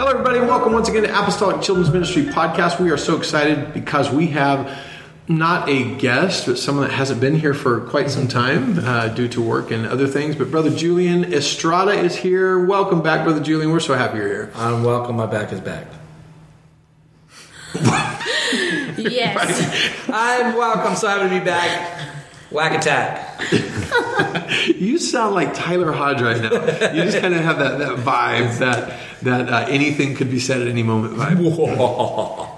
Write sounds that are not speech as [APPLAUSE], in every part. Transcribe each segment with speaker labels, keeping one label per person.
Speaker 1: Hello, everybody. Welcome once again to Apostolic Children's Ministry Podcast. We are so excited because we have not a guest, but someone that hasn't been here for quite some time uh, due to work and other things. But Brother Julian Estrada is here. Welcome back, Brother Julian. We're so happy you're here.
Speaker 2: I'm welcome. My back is back. [LAUGHS]
Speaker 3: Yes.
Speaker 2: I'm welcome. So happy to be back. Whack attack. [LAUGHS]
Speaker 1: You sound like Tyler Hodge right now. You just kind of have that, that vibe that that uh, anything could be said at any moment vibe.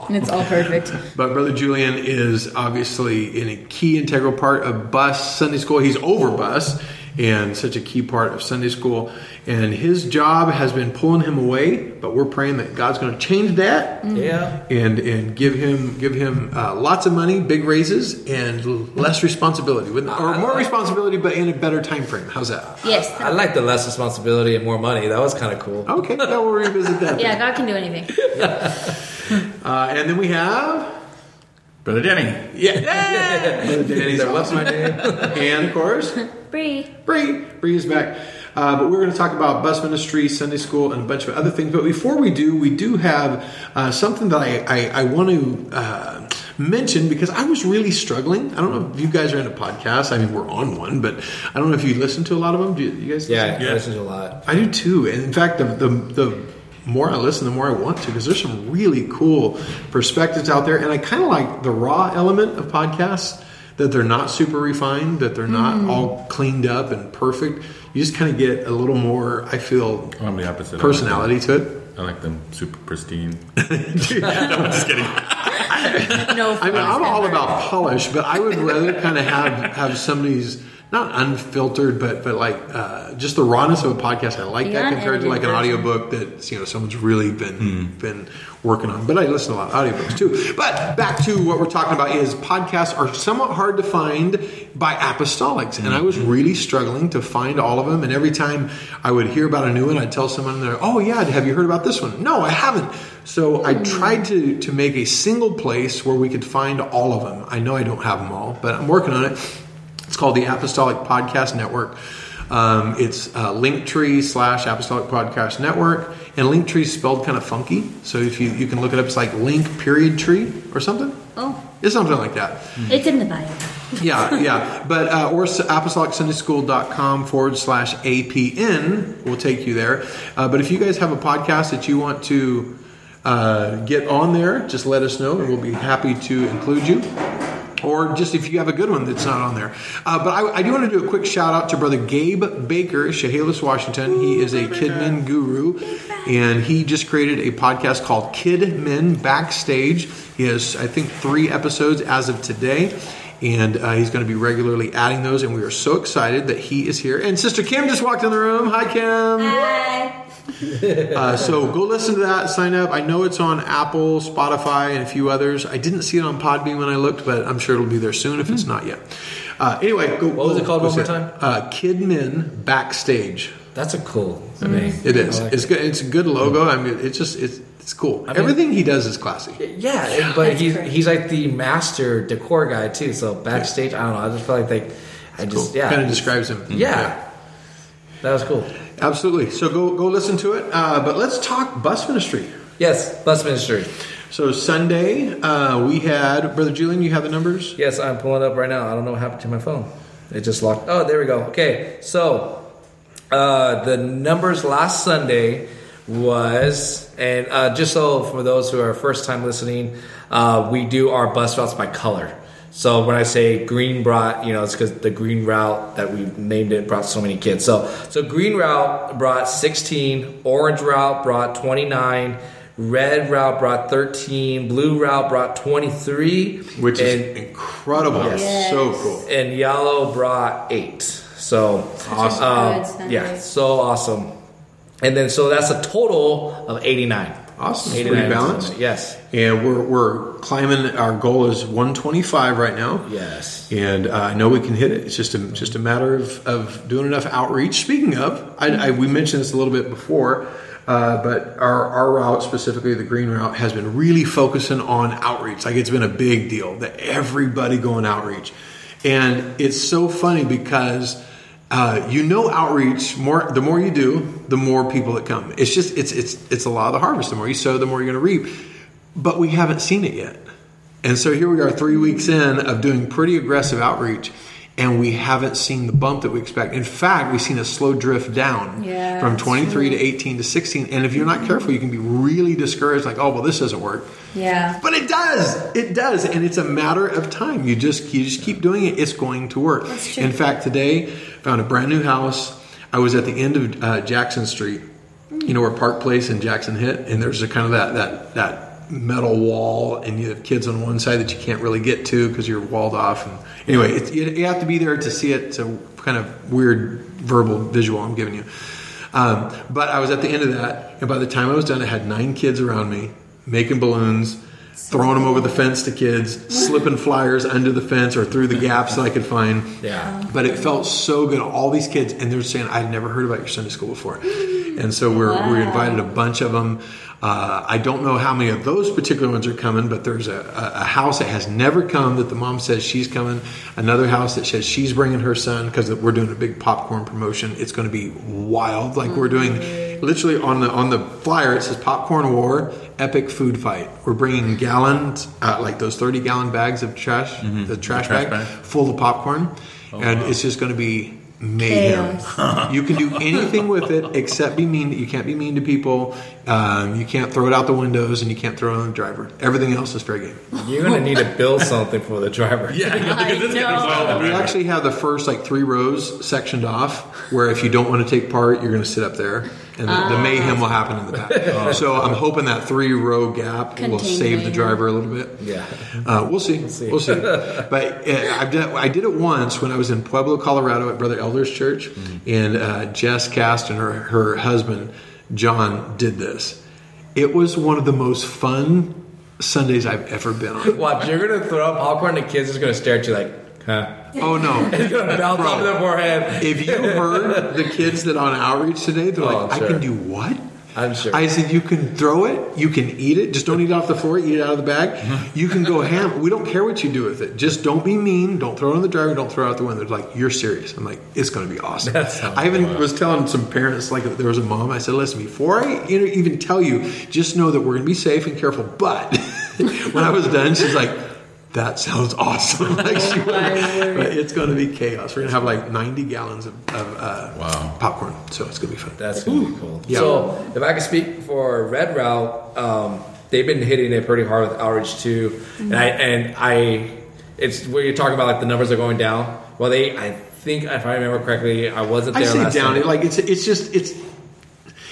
Speaker 3: And it's all perfect.
Speaker 1: But Brother Julian is obviously in a key integral part of bus Sunday school. He's over bus and such a key part of Sunday school. And his job has been pulling him away, but we're praying that God's going to change that
Speaker 2: Yeah.
Speaker 1: and and give him give him uh, lots of money, big raises, and less responsibility, with, or more responsibility, but in a better time frame. How's that?
Speaker 3: Yes.
Speaker 2: I like the less responsibility and more money. That was kind of cool.
Speaker 1: Okay, yeah, we'll revisit that. [LAUGHS]
Speaker 3: Yeah, God can do anything. [LAUGHS]
Speaker 1: Uh, and then we have
Speaker 4: Brother Denny.
Speaker 1: yeah, Brother Danny's
Speaker 2: There was my name.
Speaker 1: and of course.
Speaker 3: Bree.
Speaker 1: Bree. Bree is back. Uh, but we're going to talk about bus ministry, Sunday school, and a bunch of other things. But before we do, we do have uh, something that I, I, I want to uh, mention because I was really struggling. I don't know if you guys are into podcasts. I mean, we're on one, but I don't know if you listen to a lot of them. Do you, you guys?
Speaker 2: Yeah, I
Speaker 1: listen?
Speaker 2: yeah. this is a lot.
Speaker 1: I do too. And in fact, the, the, the more I listen, the more I want to because there's some really cool perspectives out there. And I kind of like the raw element of podcasts that they're not super refined, that they're not mm. all cleaned up and perfect. You just kind of get a little more, I feel,
Speaker 4: I'm the opposite.
Speaker 1: personality to it.
Speaker 4: I like them super pristine. [LAUGHS]
Speaker 3: I'm No.
Speaker 1: I mean, I'm all about polish, but I would rather kind of have have somebody's not unfiltered, but but like uh, just the rawness of a podcast. I like that compared to like an audiobook that you know someone's really been been working on. But I listen to a lot of audiobooks too. But back to what we're talking about is podcasts are somewhat hard to find by apostolics, and I was really struggling to find all of them. And every time I would hear about a new one, I'd tell someone, "They're oh yeah, have you heard about this one?" No, I haven't. So I tried to to make a single place where we could find all of them. I know I don't have them all, but I'm working on it. It's called the Apostolic Podcast Network. Um, it's uh, Linktree slash Apostolic Podcast Network, and Linktree is spelled kind of funky. So if you you can look it up, it's like Link period tree or something.
Speaker 3: Oh,
Speaker 1: It's something like that.
Speaker 3: it's in the bio. [LAUGHS]
Speaker 1: Yeah, yeah. But uh, or apostolicsundaySchool.com forward slash APN will take you there. Uh, but if you guys have a podcast that you want to uh, get on there, just let us know, and we'll be happy to include you. Or just if you have a good one that's not on there. Uh, but I, I do want to do a quick shout out to Brother Gabe Baker, Chehalis, Washington. He is a Kidmin guru, and he just created a podcast called Kidmin Backstage. He has, I think, three episodes as of today, and uh, he's going to be regularly adding those. And we are so excited that he is here. And Sister Kim just walked in the room. Hi, Kim. [LAUGHS] Uh, so go listen to that. Sign up. I know it's on Apple, Spotify, and a few others. I didn't see it on Podbean when I looked, but I'm sure it'll be there soon if it's not yet. Uh, anyway, go.
Speaker 2: What was it called one more time?
Speaker 1: Uh, Kidmin Backstage.
Speaker 2: That's a cool name.
Speaker 1: It is.
Speaker 2: Like
Speaker 1: it's good. It's a good logo. I mean, it's just it's it's cool.
Speaker 2: mean-
Speaker 1: Everything he does is classy.
Speaker 2: Yeah, but he's
Speaker 3: great.
Speaker 2: he's like the master decor guy too. So backstage, I don't know. I just feel like they, I just
Speaker 1: Cool.
Speaker 2: yeah,
Speaker 1: Kind of describes him.
Speaker 2: yeah. That was cool.
Speaker 1: Absolutely. So go go listen to it. Uh, but let's talk bus ministry.
Speaker 2: Yes, bus ministry.
Speaker 1: So Sunday uh, we had brother Julian. You have the numbers.
Speaker 2: Yes, I'm pulling up right now. I don't know what happened to my phone. It just locked. Oh, there we go. Okay, so uh, the numbers last Sunday was, and uh, just so for those who are first time listening, uh, we do our bus routes by color. So when I say green brought, you know, it's because the green route that we named it brought so many kids. So so green route brought 16, orange route brought 29, red route brought 13, blue route brought 23,
Speaker 1: Which is incredible.
Speaker 3: Yes.
Speaker 1: So cool.
Speaker 2: and yellow brought eight. So
Speaker 1: Awesome.
Speaker 2: um, yeah, so awesome. And then so that's a total of 89.
Speaker 1: Awesome. It's
Speaker 2: 89
Speaker 1: pretty balanced.
Speaker 2: Yes.
Speaker 1: And we're, we're climbing. Our goal is 125 right now.
Speaker 2: Yes.
Speaker 1: And uh, I know we can hit it. It's just a just a matter of, of doing enough outreach. Speaking of, I, I, we mentioned this a little bit before, uh, but our, our route, specifically the green route, has been really focusing on outreach. Like it's been a big deal that everybody going outreach. And it's so funny because uh, you know outreach more the more you do the more people that come. It's just it's it's it's a lot of the harvest. The more you sow the more you're going to reap. But we haven't seen it yet. And so here we are three weeks in of doing pretty aggressive outreach and we haven't seen the bump that we expect in fact we've seen a slow drift down
Speaker 3: Yeah,
Speaker 1: from
Speaker 3: that's
Speaker 1: 23 to 18 to 16 and if you're not careful you can be really discouraged like oh well this doesn't work
Speaker 3: Yeah.
Speaker 1: but it does. It does, and it's a matter of time. You just you just keep doing it. It's going to work.
Speaker 3: True.
Speaker 1: In fact, today found a brand new house. I was at the end of uh, Jackson Street. You know where Park Place and Jackson hit, and there's a kind of that that that metal wall, and you have kids on one side that you can't really get to because you're walled off. And anyway, it, you, you have to be there to see it. It's a kind of weird verbal visual I'm giving you. Um, but I was at the end of that, and by the time I was done, I had nine kids around me making balloons, throwing them over the fence to kids, slipping flyers under the fence or through the gaps that I could find.
Speaker 2: Yeah.
Speaker 1: But it felt so good. All these kids, and they're saying, "I'd never heard about your Sunday school before," and so we're we invited a bunch of them. Uh, I don't know how many of those particular ones are coming, but there's a, a, house that has never come that the mom says she's coming. Another house that says she's bringing her son because we're doing a big popcorn promotion. It's going to be wild. Like we're doing, literally on the on the flyer it says popcorn war, epic food fight. We're bringing gallons, uh, like those thirty gallon bags of trash, the trash,
Speaker 4: trash
Speaker 1: bag,
Speaker 4: bag.
Speaker 1: full of popcorn, and it's just going to be mayhem. [LAUGHS] you can do anything with it except be mean. You can't be mean to people. Um, you can't throw it out the windows, and you can't throw it on the driver. Everything else is fair game.
Speaker 2: You're gonna need to build something for the driver. [LAUGHS]
Speaker 4: Yeah, look
Speaker 3: I
Speaker 4: at this guy.
Speaker 3: know.
Speaker 1: We actually have the first like three rows sectioned off, where if you don't want to take part, you're going to sit up there, and the, the mayhem will happen in the back. [LAUGHS] So I'm hoping that three row gap will
Speaker 3: Contain
Speaker 1: save the driver a little bit.
Speaker 2: Yeah.
Speaker 1: Uh, we'll see. We'll
Speaker 2: see.
Speaker 1: see. [LAUGHS] but uh, I've done, I did it once when I was in Pueblo, Colorado, at Brother Elder's church, and uh, Jess Cast and her her husband John did this. It was one of the most fun Sundays I've ever been on. [LAUGHS]
Speaker 2: Watch, you're gonna throw up popcorn, the kids is gonna stare at you like, huh?
Speaker 1: Oh no!
Speaker 2: It's gonna bounce
Speaker 1: Bro.
Speaker 2: off their forehead.
Speaker 1: If you heard the kids that on outreach today, they're
Speaker 2: Oh,
Speaker 1: like,
Speaker 2: I'm
Speaker 1: "I
Speaker 2: sure.
Speaker 1: can do what?"
Speaker 2: I'm sure.
Speaker 1: I said, "You can throw it, you can eat it. Just don't eat it off the floor. Eat it out of the bag.
Speaker 2: Mm-hmm.
Speaker 1: You can go ham. We don't care what you do with it. Just don't be mean. Don't throw it on the driver. Don't throw it out the window. They're like, you're serious. I'm like, it's going to be awesome.
Speaker 2: That sounds
Speaker 1: I even was telling some parents, like there was a mom. I said, listen, before I you know, even tell you, just know that we're going to be safe and careful. But [LAUGHS] when I was done, she's like. That sounds awesome. [LAUGHS] like she [LAUGHS]
Speaker 3: my
Speaker 1: but it's going to be chaos. We're going to have like 90 gallons of, of uh,
Speaker 4: Wow.
Speaker 1: popcorn, so it's going to be fun.
Speaker 2: That's gonna be cool.
Speaker 1: Yeah.
Speaker 2: So, if I could speak for Red Route, um, they've been hitting it pretty hard with outreach too, and I and I, it's where you're talking about like the numbers are going down. Well, they, I think if I remember correctly, I wasn't
Speaker 1: I say
Speaker 2: last
Speaker 1: down.
Speaker 2: Sunday.
Speaker 1: It like it's it's just it's.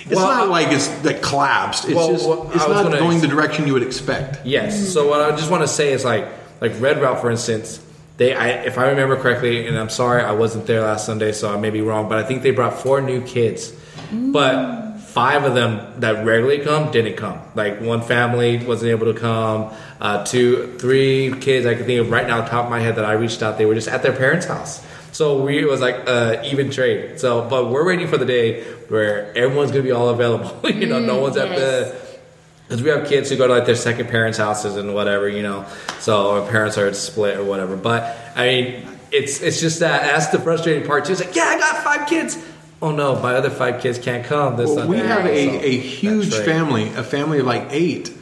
Speaker 1: It's
Speaker 2: Well,
Speaker 1: not like it's that collapsed. It's
Speaker 2: Well,
Speaker 1: just it's not
Speaker 2: gonna
Speaker 1: going the direction you would expect.
Speaker 2: Yes. So what I just want to say is like like Red Route, for instance. They, I, if I remember correctly, and I'm sorry I wasn't there last Sunday, so I may be wrong, but I think they brought four new kids, but five of them that regularly come didn't come. Like one family wasn't able to come. Uh, two, three kids I can think of right now, top of my head that I reached out. They were just at their parents' house. So we it was like uh, even trade. So, but we're waiting for the day where everyone's gonna be all available. [LAUGHS] you know, no one's at the because we have kids who go to like their second parents' houses and whatever, you know. So our parents are split or whatever. But I mean, it's it's just that that's the frustrating part too. It's like, yeah, I got five kids. Oh no, my other five kids can't come this
Speaker 1: Well, we have
Speaker 2: So,
Speaker 1: a, a huge
Speaker 2: right.
Speaker 1: family, a family of like eight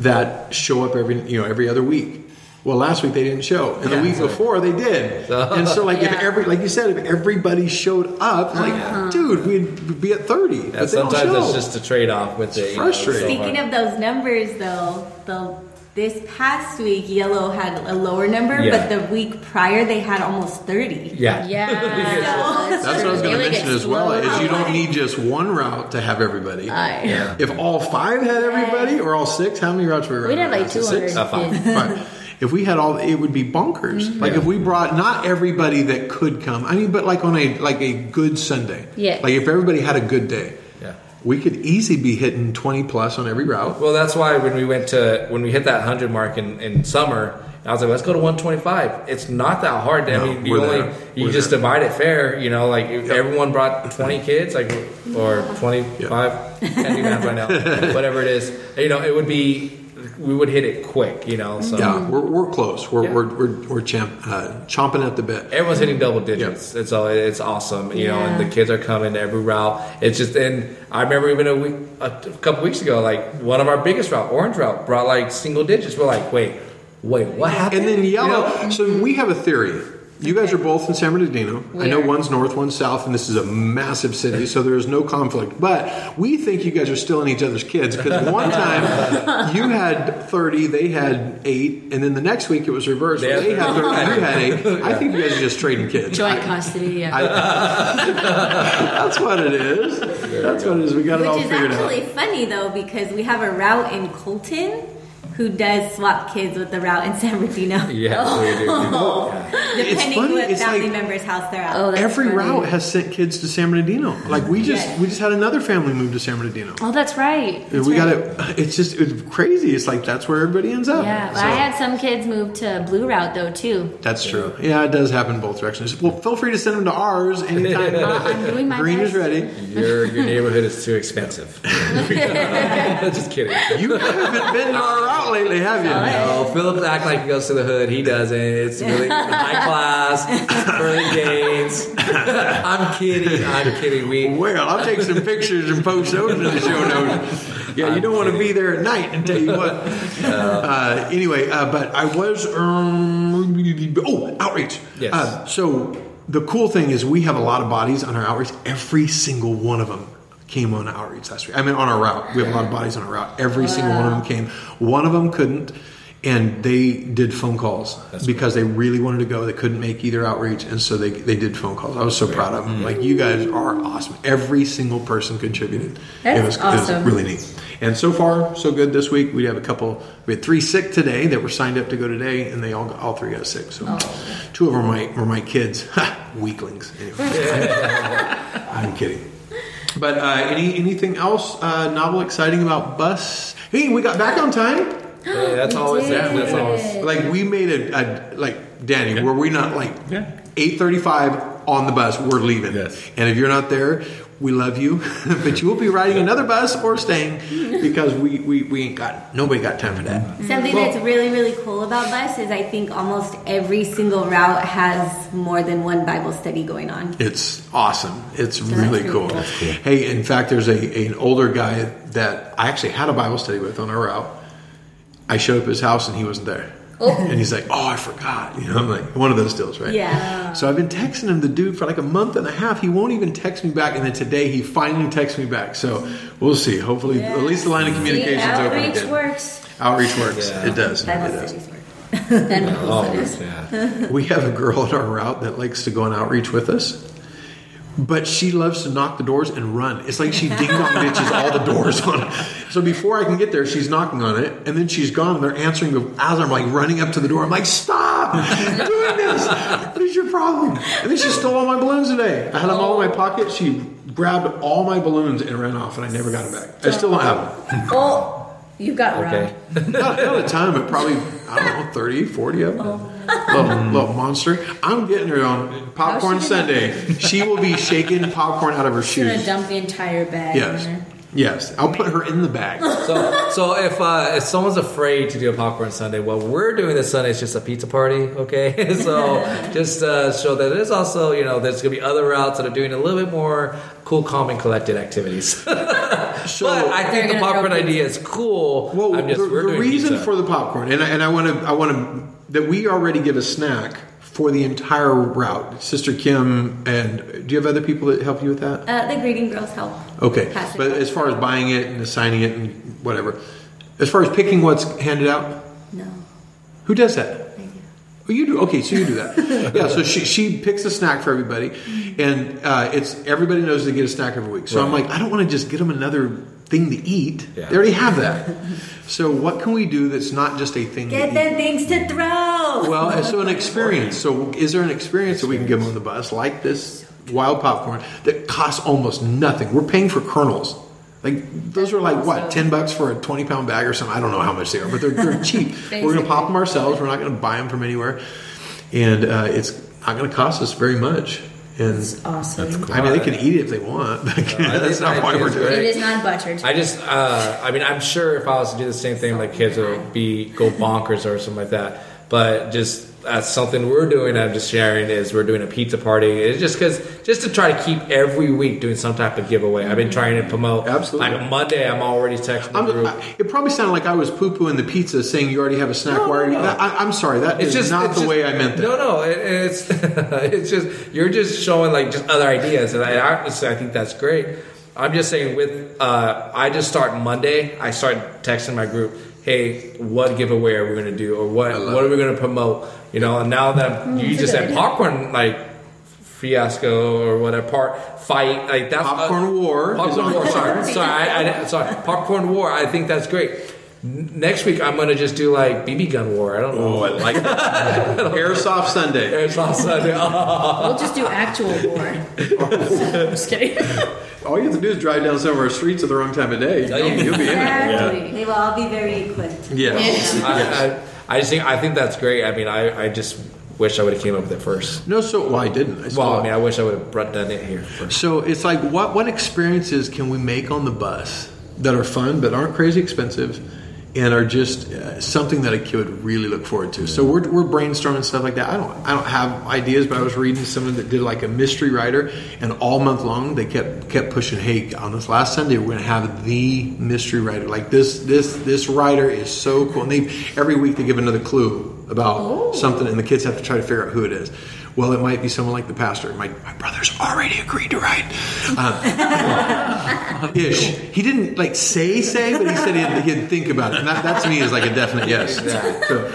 Speaker 1: that show up every you know every other week. Well, last week they didn't show, and
Speaker 2: Yeah.
Speaker 1: the week before they did. [LAUGHS] And so, like, if every like you said, if everybody showed up, it's like, dude, we'd be at thirty.
Speaker 2: Yeah,
Speaker 1: but they don't
Speaker 2: sometimes
Speaker 1: show.
Speaker 2: it's just a trade off with it. you know,
Speaker 1: frustrating.
Speaker 2: so
Speaker 5: Speaking
Speaker 2: hard.
Speaker 5: of those numbers, though, the this past week Yellow had a lower number,
Speaker 2: Yeah.
Speaker 5: but the week prior they had almost thirty.
Speaker 2: yeah, [LAUGHS]
Speaker 3: Yeah. [LAUGHS]
Speaker 1: That's what I was going to mention as well.
Speaker 3: slow.
Speaker 1: Is you don't need just one route to have everybody.
Speaker 3: Aye.
Speaker 2: yeah.
Speaker 1: If all five had everybody, or all six, how many routes were we
Speaker 3: We'd have like
Speaker 1: Is
Speaker 3: 200
Speaker 1: six?
Speaker 2: Uh, five.
Speaker 1: Five. If we had all, it would be bonkers. Mm-hmm. Like
Speaker 2: Yeah.
Speaker 1: if we brought not everybody that could come. I mean, but like on a like a good Sunday.
Speaker 3: Yeah.
Speaker 1: Like if everybody had a good day,
Speaker 2: Yeah.
Speaker 1: we could easily be hitting twenty plus on every route.
Speaker 2: Well, that's why when we went to when we hit that hundred mark in, in summer, I was like, let's go to one twenty five. It's not that hard. I
Speaker 1: No,
Speaker 2: mean, you only
Speaker 1: there.
Speaker 2: you
Speaker 1: We're
Speaker 2: just
Speaker 1: there.
Speaker 2: divide it fair. You know, like if everyone brought twenty kids, like or twenty five. Can't do math right now. [LAUGHS] Whatever it is, you know, it would be we would hit it quick, you know. So
Speaker 1: Yeah, we're, we're close. We're,
Speaker 2: Yeah.
Speaker 1: we're, we're, we're champ, uh, chomping at the bit.
Speaker 2: everyone's hitting double digits. It's all it's awesome, you know. And the kids are coming every route. It's just and I remember even a week, a couple weeks ago, like one of our biggest route, orange route, brought like single digits. We're like, wait, wait, what happened?
Speaker 1: And then yellow.
Speaker 2: You know?
Speaker 1: So we have a theory. You guys are both in San Bernardino. I know
Speaker 3: are.
Speaker 1: one's north, one's south, and this is a massive city, so there's no conflict. But we think you guys are still in each other's kids because one [LAUGHS] time you had 30, they had eight, and then the next week it was reversed.
Speaker 2: They
Speaker 1: where
Speaker 2: had
Speaker 1: They had 30, you had eight. I think you guys are just trading kids.
Speaker 3: Joint custody. Yeah.
Speaker 1: That's what it is. That's what it is. We got it all figured out.
Speaker 5: Which is actually funny though because we have a route in Colton who does swap kids with the route in San Bernardino. [LAUGHS]
Speaker 2: Yeah, we do. Yeah. [LAUGHS]
Speaker 5: Depending
Speaker 1: funny,
Speaker 5: what family
Speaker 1: like-
Speaker 5: member's house they're at.
Speaker 3: Oh, that's
Speaker 1: Every
Speaker 3: funny.
Speaker 1: route has sent kids to San Bernardino. Like we just
Speaker 5: Yes.
Speaker 1: we just had another family move to San Bernardino.
Speaker 3: Oh, that's right. That's
Speaker 1: we
Speaker 3: right.
Speaker 1: got it. It's just it's crazy. It's like that's where everybody ends up.
Speaker 3: Yeah,
Speaker 1: So-
Speaker 3: I had some kids move to Blue Route though too.
Speaker 1: That's true. Yeah, it does happen both directions. Well, feel free to send them to ours anytime.
Speaker 3: Uh, [LAUGHS] I'm doing my
Speaker 1: Green
Speaker 3: best.
Speaker 1: is ready.
Speaker 2: Your your neighborhood is too expensive. Just kidding.
Speaker 1: You haven't been to our route lately, have you?
Speaker 2: No, Phillips act like he goes to the hood. He doesn't. It's really high [LAUGHS] class, early gains. [LAUGHS] I'm kidding. I'm kidding. We
Speaker 1: Well, I'll take some pictures and post those in the show notes. Yeah, you don't want to be there at night and tell you what. [LAUGHS] Uh, anyway, uh, but I was. Um, oh, outreach.
Speaker 2: Yes.
Speaker 1: Uh, so the cool thing is we have a lot of bodies on our outreach. Every single one of them came on outreach last week. I mean, on our route. We have a lot of bodies on our route. Every single one of them came. One of them couldn't. And they did phone calls because they really wanted to go. They couldn't make either outreach, and so they, they did phone calls. I was so proud of them. Mm. Like you guys are awesome. Every single person contributed. it
Speaker 3: That's
Speaker 1: was, it
Speaker 3: awesome.
Speaker 1: was really neat. And so far, so good this week. We have a couple. We had three sick today that were signed up to go today, and they all got, all three got sick. So oh. two of them were my were my kids. [LAUGHS] Weaklings. Anyway. [LAUGHS] I'm kidding. But uh, any anything else uh, novel, exciting about bus? Hey, we got back on time. [GASPS]
Speaker 2: Yeah, that's always that. That's always.
Speaker 1: Like we made a, a like Danny, were we not like
Speaker 4: Yeah.
Speaker 1: eight thirty five on the bus? We're leaving.
Speaker 4: Yes.
Speaker 1: And if you're not there, we love you, [LAUGHS] but you will be riding another bus or staying because we, we, we ain't got nobody got time for that.
Speaker 5: Something
Speaker 1: Well-
Speaker 5: that's really, really cool about bus is I think almost every single route has more than one Bible study going on.
Speaker 1: It's awesome. It's
Speaker 5: that's
Speaker 1: really
Speaker 5: really
Speaker 1: cool.
Speaker 5: cool.
Speaker 1: Hey, in fact, there's a an older guy that I actually had a Bible study with on our route. I showed up at his house and he wasn't there. And he's like, "Oh, I forgot." You know, I'm like one of those deals, right?
Speaker 5: Yeah.
Speaker 1: So I've been texting him, the dude, for like a month and a half. He won't even text me back, and then today he finally texts me back. So we'll see. Hopefully, at least the line of communication's open
Speaker 3: outreach
Speaker 1: again.
Speaker 3: works.
Speaker 1: Outreach works.
Speaker 2: Yeah.
Speaker 1: It does. It
Speaker 5: Bible
Speaker 1: does.
Speaker 5: studies work.
Speaker 3: Then Bible
Speaker 2: Always,
Speaker 3: studies.
Speaker 2: yeah.
Speaker 1: We have a girl on our route that likes to go on outreach with us. But she loves to knock the doors and run. It's like she ding dong ditches all the doors on it. So before I can get there, she's knocking on it, and then she's gone. And they're answering the, as I'm like running up to the door. I'm like, "Stop doing this! What is your problem?" And then she stole all my balloons today. I had them all in my pocket. She grabbed all my balloons and ran off, and I never got them back. I still don't have them.
Speaker 3: Oh, you got
Speaker 2: Okay.
Speaker 3: robbed. [LAUGHS]
Speaker 1: Not, not a ton, but probably I don't know, 30, 40 of them. Little, little monster. I'm getting her on popcorn
Speaker 3: she
Speaker 1: Sunday. [LAUGHS] She will be shaking popcorn out of her shoes.
Speaker 3: She's Gonna dump the entire bag
Speaker 1: Yes,
Speaker 3: in there.
Speaker 1: Yes. I'll put her in the bag.
Speaker 2: So, so if uh, if someone's afraid to do a popcorn Sunday, what we're doing this Sunday is just a pizza party. Okay, [LAUGHS] so just uh, show that there's also you know there's gonna be other routes that are doing a little bit more cool, calm, and collected activities. [LAUGHS]
Speaker 1: So,
Speaker 2: but I think the popcorn idea is cool.
Speaker 1: well,
Speaker 2: just,
Speaker 1: the, the reason
Speaker 2: pizza.
Speaker 1: for the popcorn, and I, and I want to, I want to that we already give a snack for the entire route. Sister Kim and do you have other people that help you with that?
Speaker 5: Uh, the greeting girls help.
Speaker 1: Okay, but as far as buying it and assigning it and whatever, as far as picking what's handed out,
Speaker 5: No.
Speaker 1: who does that?
Speaker 5: I do.
Speaker 1: Oh, you do okay. So you do that, [LAUGHS] yeah. So she she picks a snack for everybody, and uh, it's everybody knows they get a snack every week. So I'm like, I don't want to just get them another thing to eat.
Speaker 2: Yeah.
Speaker 1: They already have that. so what can we do that's not just a thing
Speaker 5: Get
Speaker 1: to
Speaker 5: them
Speaker 1: eat?
Speaker 5: things to throw.
Speaker 1: Well, and so an [LAUGHS] experience. So is there an experience that we can give them on the bus like this wild popcorn that costs almost nothing? We're paying for kernels. Like those are like what ten bucks for a twenty pound bag or something. I don't know how much they are, but they're, they're cheap. [LAUGHS] We're gonna pop them ourselves. We're not gonna buy them from anywhere, and uh, it's not gonna cost us very much. And
Speaker 3: It's awesome.
Speaker 4: That's cool.
Speaker 1: I mean, they can eat it if they want. But [LAUGHS] that's not why we're doing it.
Speaker 3: It is not buttered.
Speaker 2: I just, uh, I mean, I'm sure if I was to do the same thing, my kids would be go bonkers or something like that. But just that's something we're doing. I'm just sharing is we're doing a pizza party. It's just because just to try to keep every week doing some type of giveaway. I've been trying to promote.
Speaker 1: Absolutely.
Speaker 2: Like Monday, I'm already texting the
Speaker 1: I'm,
Speaker 2: group.
Speaker 1: I, it probably sounded like I was poo pooing the pizza, saying you already have a snack.
Speaker 2: No,
Speaker 1: Why are you?
Speaker 2: no.
Speaker 1: I, I'm sorry. That is
Speaker 2: it's just
Speaker 1: not the
Speaker 2: just-
Speaker 1: way I meant that.
Speaker 2: No, no, it, it's [LAUGHS] it's just you're just showing like just other ideas, and I honestly I think that's great. I'm just saying with uh, I just start Monday. I start texting my group, hey, what giveaway are we going to do, or what
Speaker 1: love
Speaker 2: what are we going to promote? You know, and now that you just
Speaker 3: a
Speaker 2: said
Speaker 3: good
Speaker 2: popcorn like fiasco or whatever part fight like that's uh,
Speaker 1: Popcorn war
Speaker 2: Popcorn war. Sorry, sorry, I, I, sorry. Popcorn war. I think that's great. N- Next week I'm gonna just do like BB gun war. I don't know.
Speaker 1: Oh, I like that. Airsoft Sunday. [LAUGHS]
Speaker 2: There's also [LAUGHS]
Speaker 3: We'll just do actual war. [LAUGHS] just kidding.
Speaker 1: All you have to do is drive down some of our streets at the wrong time of day.
Speaker 2: Oh, yeah.
Speaker 1: You'll be in it.
Speaker 3: Exactly.
Speaker 5: They will all be very equipped.
Speaker 1: Yes.
Speaker 2: I, I, I just think I think that's great. I mean, I, I just wish I would have came up with it first.
Speaker 1: No, so well, I didn't. I saw
Speaker 2: Well. I mean, I wish I would have brought done it here first.
Speaker 1: So it's like what what experiences can we make on the bus that are fun but aren't crazy expensive and are just uh, something that a kid would really look forward to. So we're, we're brainstorming stuff like that. I don't I don't have ideas, but I was reading someone that did like a mystery writer, and all month long they kept kept pushing. Hey, on this last Sunday we're going to have the mystery writer. Like this this this writer is so cool. And they every week they give another clue about something, and the kids have to try to figure out who it is. Well, it might be someone like the pastor. My, my brother's already agreed to write. Uh, [LAUGHS] ish. He didn't like say say, but he said he'd, he'd think about it. And that, that to me is like a definite yes. [LAUGHS] So,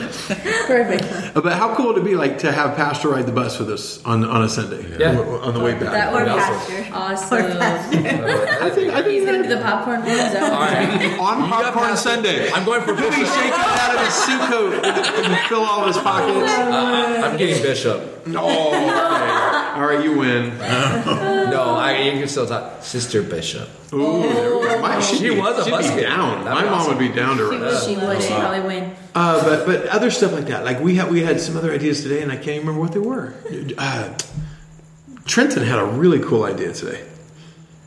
Speaker 3: Perfect.
Speaker 1: uh, but how cool would it be like to have Pastor ride the bus with us on on a Sunday?
Speaker 2: Yeah.
Speaker 1: W- On the way back.
Speaker 3: That
Speaker 5: Or
Speaker 3: would be
Speaker 5: pasture.
Speaker 3: awesome. [LAUGHS]
Speaker 1: I think I
Speaker 3: He's
Speaker 1: think
Speaker 3: gonna do the popcorn war. Is that
Speaker 2: All
Speaker 3: what
Speaker 2: right,
Speaker 1: on
Speaker 2: got
Speaker 1: popcorn Sunday.
Speaker 2: I'm going for
Speaker 1: He'll be
Speaker 2: Bishop.
Speaker 1: shaking out of his suit coat and fill all his pockets.
Speaker 2: I'm getting Bishop.
Speaker 1: Oh, okay. [LAUGHS] all right, you win. [LAUGHS]
Speaker 2: No, I you can still talk Sister Bishop.
Speaker 1: Ooh, there we go. My- she'd
Speaker 2: She
Speaker 1: be-
Speaker 2: was a
Speaker 1: she'd be
Speaker 2: kid.
Speaker 1: down.
Speaker 2: That'd
Speaker 1: My
Speaker 2: be
Speaker 1: mom
Speaker 2: awesome.
Speaker 1: would be down to ride.
Speaker 3: She would. She'd probably win.
Speaker 1: Uh, but but other stuff like that. Like we had we had some other ideas today, and I can't even remember what they were. Uh, Trenton had a really cool idea today.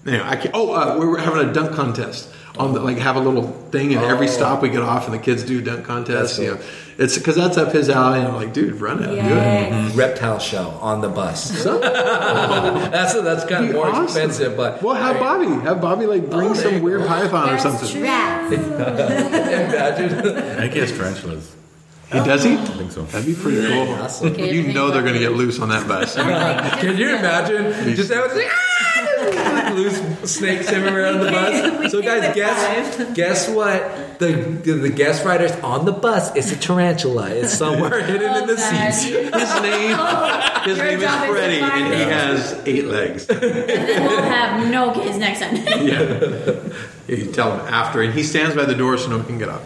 Speaker 1: Anyway, I can't, oh, uh, we were having a dunk contest on the like have a little thing, and every
Speaker 2: Oh.
Speaker 1: stop we get off, and the kids do dunk contests.
Speaker 2: That's
Speaker 1: You know, it's because that's up his alley, and I'm like, dude, run it,
Speaker 5: Yes.
Speaker 2: Reptile show on the bus.
Speaker 1: good. [LAUGHS]
Speaker 2: That's that's kind of more
Speaker 1: awesome.
Speaker 2: expensive, but
Speaker 1: well, have Bobby, have Bobby like bring
Speaker 2: Oh,
Speaker 1: some weird
Speaker 2: go.
Speaker 1: python or
Speaker 3: That's
Speaker 1: something.
Speaker 3: true.
Speaker 5: Rats.
Speaker 2: imagine.
Speaker 4: I guess he has tarantulas.
Speaker 1: He does he?
Speaker 4: I think so.
Speaker 1: That'd be pretty cool.
Speaker 2: Awesome.
Speaker 1: You know they're going to get loose on that bus.
Speaker 2: Can you imagine? Just have it ah, loose snakes everywhere on the [LAUGHS] bus. So guys, guess guess what? The the, the guest writers on the bus is a tarantula. It's [LAUGHS] somewhere hidden in the seats. [LAUGHS]
Speaker 1: His name, his
Speaker 3: Your
Speaker 1: name is
Speaker 3: job is to
Speaker 1: Freddie, and he has eight legs.
Speaker 3: And then we'll have no kids next time.
Speaker 1: yeah. You tell him after, and he stands by the door so no one can get up.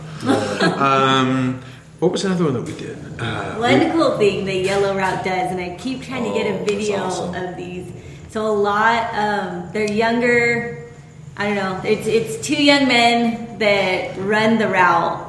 Speaker 1: Um, what was another one that we did? Uh,
Speaker 5: One cool thing the Yellow Route does, and I keep trying to get
Speaker 2: Oh,
Speaker 5: a video
Speaker 2: awesome.
Speaker 5: of these. So a lot, um, they're younger. I don't know. It's it's two young men that run the route,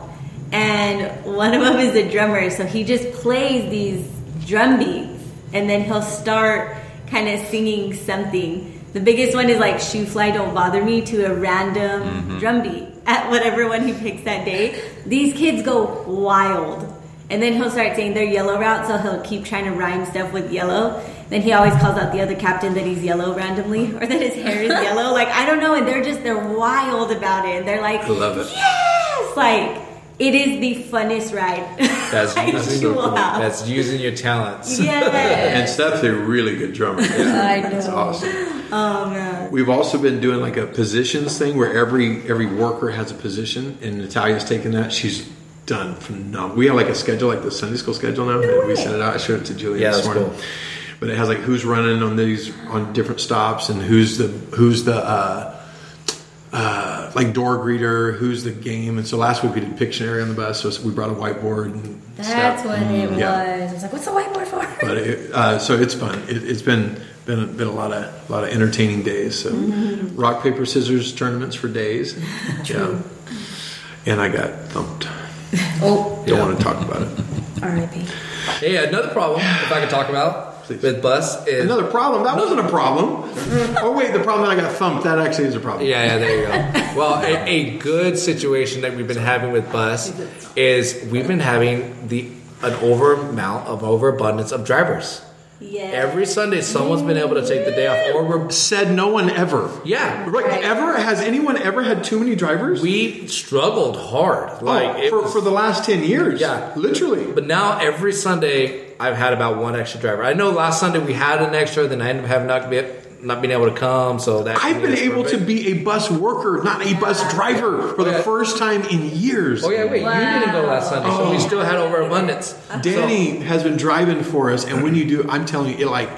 Speaker 5: and one of them is a drummer. So he just plays these drum beats, and then he'll start kind of singing something. The biggest one is like "Shoo Fly Don't Bother Me" to a random
Speaker 2: Mm-hmm.
Speaker 5: drum beat at whatever one he picks that day. These kids go wild. And then he'll start saying they're yellow route, so he'll keep trying to rhyme stuff with yellow. Then he always calls out the other captain that he's yellow randomly, or that his hair is yellow. [LAUGHS] Like I don't know, and they're just they're wild about it. And they're like,
Speaker 1: I love it.
Speaker 5: yes, like it is the funnest ride. [LAUGHS]
Speaker 2: That's
Speaker 5: I
Speaker 2: using,
Speaker 5: will have.
Speaker 2: that's using your talents. [LAUGHS]
Speaker 5: yes.
Speaker 1: and Steph's a really good drummer.
Speaker 3: I know.
Speaker 1: That's awesome.
Speaker 5: Oh man.
Speaker 1: We've also been doing like a positions thing where every every worker has a position, and Natalia's taken that. She's done phenomenal. We have like a schedule, like the Sunday school schedule now. and we sent it out. I showed it to Julie
Speaker 2: Yeah,
Speaker 1: this
Speaker 2: that's
Speaker 1: morning.
Speaker 2: cool.
Speaker 1: But it has like who's running on these on different stops, and who's the who's the uh, uh, like door greeter, who's the game. And so last week we did Pictionary on the bus, so we brought a whiteboard and
Speaker 3: That's
Speaker 1: stuff.
Speaker 3: what it was.
Speaker 1: Yeah.
Speaker 3: I was like, what's the whiteboard for?
Speaker 1: But it, uh, so it's fun. It, it's been been been a lot of a lot of entertaining days. So rock paper scissors tournaments for days. [LAUGHS] Yeah. And I got thumped.
Speaker 3: Oh,
Speaker 1: Don't want to talk about it.
Speaker 3: R.I.P.
Speaker 2: Hey, another problem, if I could talk about.
Speaker 1: Please.
Speaker 2: with bus is
Speaker 1: Another problem. That wasn't a problem. oh wait, the problem that I got thumped. That actually is a problem.
Speaker 2: Yeah, yeah, there you go. Well, a, a good situation that we've been having with bus is we've been having the an over amount of overabundance of drivers.
Speaker 5: Yeah.
Speaker 2: Every Sunday, someone's been able to take the day off, or we're
Speaker 1: Said no one ever.
Speaker 2: yeah.
Speaker 1: Right, ever has anyone ever had too many drivers?
Speaker 2: We struggled hard, like
Speaker 1: oh, for,
Speaker 2: was-
Speaker 1: for the last ten years.
Speaker 2: Yeah.
Speaker 1: literally.
Speaker 2: But now every Sunday, I've had about one extra driver. I know last Sunday we had an extra, then I ended up having not be not being able to come. So that
Speaker 1: I've been able to be a bus worker, not a bus driver, for the oh,
Speaker 2: Yeah.
Speaker 1: first time in years.
Speaker 2: Oh yeah, wait, you didn't go last Sunday, so we
Speaker 1: Oh.
Speaker 2: still had overabundance.
Speaker 1: Danny has been driving for us, and when you do, I'm telling you, it like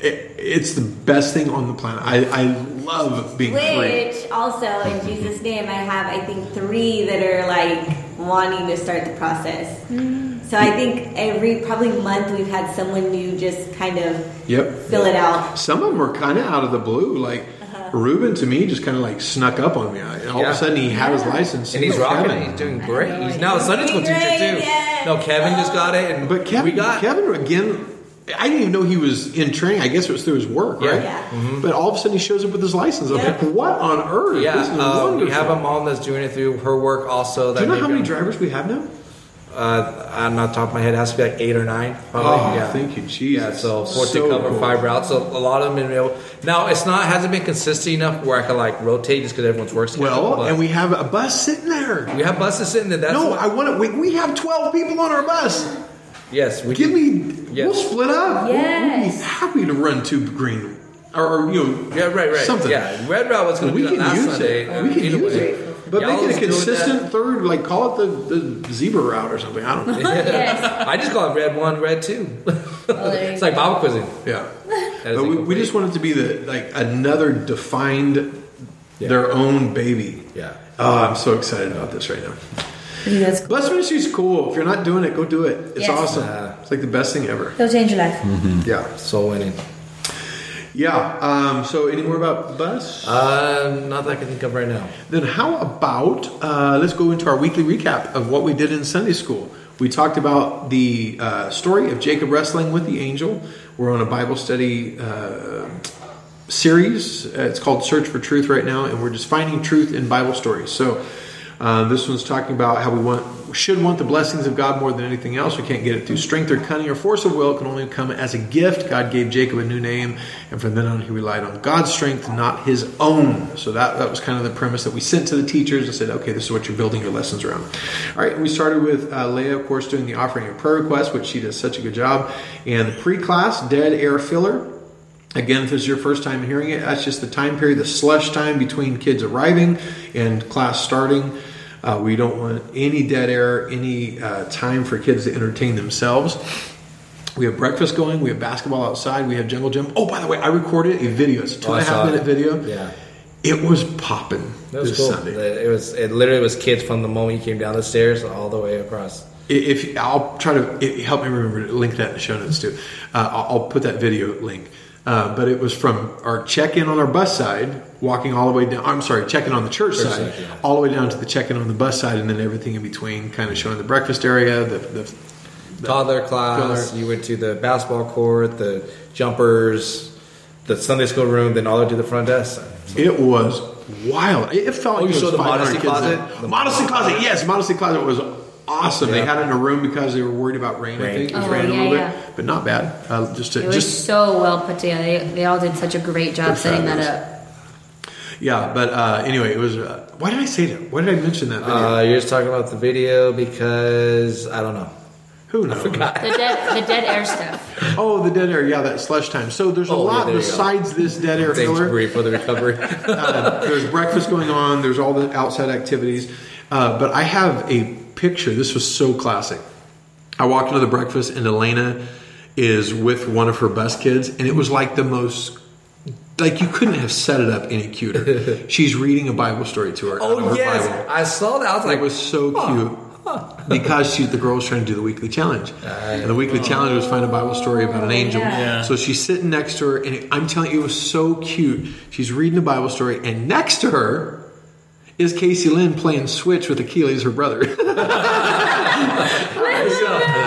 Speaker 1: it, it's the best thing on the planet. I, I love being free.
Speaker 5: Which also in Jesus' name, I have I think three that are like wanting to start the process. Mm-hmm. So I think every probably month we've had someone new just kind of
Speaker 1: Yep.
Speaker 5: fill it out.
Speaker 1: Some of them are kind of out of the blue. Like uh-huh. Ruben, to me, just kind of like snuck up on me. I- And all of a sudden, he had his license.
Speaker 2: And he's rocking
Speaker 1: Kevin-
Speaker 2: it. He's doing great. He's now a Sunday school teacher too.
Speaker 5: yes.
Speaker 2: No, Kevin just got it, and
Speaker 1: But Kevin,
Speaker 2: we got
Speaker 1: Kevin again. I didn't even know he was in training. I guess it was through his work,
Speaker 2: Yeah.
Speaker 1: right?
Speaker 5: Yeah. Mm-hmm.
Speaker 1: But all of a sudden, he shows up with his license. I'm
Speaker 5: Yeah.
Speaker 1: like, what on earth?
Speaker 2: Yeah,
Speaker 1: this is wonderful.
Speaker 2: we have a mom that's doing it through her work also. That
Speaker 1: Do you know how many drivers we have now?
Speaker 2: Uh, I'm not top of my head. It has to be like eight or nine. Probably.
Speaker 1: Oh,
Speaker 2: yeah.
Speaker 1: thank you, Jesus.
Speaker 2: Yeah, so four
Speaker 1: So
Speaker 2: to cover
Speaker 1: cool.
Speaker 2: five routes. So a lot of them in able. Now it's not hasn't been consistent enough where I can like rotate just because everyone's works. together,
Speaker 1: Well,
Speaker 2: but
Speaker 1: and we have a bus sitting there.
Speaker 2: we have buses sitting there. That's
Speaker 1: no,
Speaker 2: what-
Speaker 1: I want to. We, we have twelve people on our bus.
Speaker 2: yes, we
Speaker 1: Give
Speaker 2: do.
Speaker 1: me.
Speaker 2: Yes.
Speaker 1: We'll split up. We'll- We'll, be happy to run two green, or, or you know,
Speaker 2: Yeah, right, right.
Speaker 1: something.
Speaker 2: Yeah, Red Route was going to
Speaker 1: we
Speaker 2: do that
Speaker 1: can
Speaker 2: last
Speaker 1: use
Speaker 2: Sunday.
Speaker 1: it. We can use
Speaker 2: way.
Speaker 1: it. But
Speaker 2: Y'all
Speaker 1: make it a consistent third, like call it the, the zebra route or something. I don't know. [LAUGHS]
Speaker 2: that. I just call it Red One, Red Two.
Speaker 3: Oh, there you [LAUGHS]
Speaker 2: it's like
Speaker 3: go.
Speaker 2: Bible quizzing.
Speaker 1: Yeah.
Speaker 2: That is
Speaker 1: But we, we just want it to be the like another defined
Speaker 2: Yeah.
Speaker 1: their own baby.
Speaker 2: Yeah.
Speaker 1: Oh, I'm so excited about this right now.
Speaker 3: I think that's cool.
Speaker 1: Bus ministry is cool. If you're not doing it, go do it. It's
Speaker 3: Yes.
Speaker 1: awesome.
Speaker 2: Yeah.
Speaker 1: It's like the best thing ever.
Speaker 3: It'll change your life. Mm-hmm.
Speaker 1: Yeah.
Speaker 2: Soul winning.
Speaker 1: Yeah. Um, so, any more about bus?
Speaker 2: Um, not that I can think of right now.
Speaker 1: Then how about uh, let's go into our weekly recap of what we did in Sunday school. We talked about the uh, story of Jacob wrestling with the angel. We're on a Bible study uh, series. Uh, it's called Search for Truth right now, and we're just finding truth in Bible stories. So uh, this one's talking about how we want should want the blessings of God more than anything else. We can't get it through strength or cunning or force of will. It can only come as a gift. God gave Jacob a new name, and from then on, he relied on God's strength, not his own. So that that was kind of the premise that we sent to the teachers and said, okay, this is what you're building your lessons around. All right, we started with uh, Leah, of course, doing the offering of prayer requests, which she does such a good job, and the pre-class dead air filler. Again, if this is your first time hearing it, that's just the time period, the slush time between kids arriving and class starting. Uh, we don't want any dead air, any uh, time for kids to entertain themselves. We have breakfast going. We have basketball outside. We have jungle gym. Oh, by the way, I recorded a video. It's a two
Speaker 2: Oh,
Speaker 1: and a half minute
Speaker 2: it.
Speaker 1: video.
Speaker 2: Yeah.
Speaker 1: It was popping
Speaker 2: That was
Speaker 1: this
Speaker 2: cool.
Speaker 1: Sunday.
Speaker 2: It was. It literally was kids from the moment you came down the stairs all the way across.
Speaker 1: If I'll try to help me remember to link that in the show notes too. Uh, I'll, I'll put that video link. Uh, but it was from our check-in on our bus side, walking all the way down. I'm sorry, check-in on the church,
Speaker 2: Church
Speaker 1: side,
Speaker 2: side, yeah.
Speaker 1: all the way down to the check-in on the bus side, and then everything in between, kind of showing the breakfast area, the, the
Speaker 2: Toddler class.
Speaker 1: Toddler.
Speaker 2: You went to the basketball court, the jumpers, the Sunday school room, then all the way to the front desk.
Speaker 1: It was wild. It felt
Speaker 2: Oh,
Speaker 1: like
Speaker 2: you showed the modesty closet? The-
Speaker 1: modesty closet, yes, modesty closet was awesome. They had it in a room because they were worried about rain. I think it was
Speaker 3: Oh,
Speaker 1: raining a little
Speaker 3: yeah.
Speaker 1: bit, but not bad. Uh, just to,
Speaker 3: It was
Speaker 1: just
Speaker 3: so well put together. They, they all did such a great job
Speaker 1: They're
Speaker 3: setting that up.
Speaker 1: yeah. But uh, anyway, it was. Uh, why did I say that? Why did I mention that video?
Speaker 2: Uh, you're just talking about the video because I don't know.
Speaker 1: Who knows?
Speaker 3: The dead, the dead air stuff. [LAUGHS]
Speaker 1: Oh, the dead air. Yeah, that slush time. So there's a
Speaker 2: Oh, yeah,
Speaker 1: lot
Speaker 2: there
Speaker 1: besides this dead air
Speaker 2: Thanks,
Speaker 1: filler.
Speaker 2: Bree, for the recovery. [LAUGHS]
Speaker 1: Uh, there's breakfast going on. There's all the outside activities. Uh, but I have a picture. This was so classic. I walked into the breakfast, and Elena is with one of her best kids, and it was like the most. Like you couldn't have set it up any cuter. [LAUGHS] She's reading a Bible story to her.
Speaker 2: oh
Speaker 1: her
Speaker 2: yes,
Speaker 1: Bible.
Speaker 2: I saw that. I was
Speaker 1: It
Speaker 2: like,
Speaker 1: was so cute [LAUGHS] because she, the girl was trying to do the weekly challenge, and the weekly oh. challenge was find a Bible story about an oh, angel.
Speaker 3: yeah.
Speaker 4: Yeah.
Speaker 1: So she's sitting next to her, and it, I'm telling you, it was so cute. She's reading the Bible story, and next to her is Casey Lynn playing Switch with Achilles, her brother. [LAUGHS]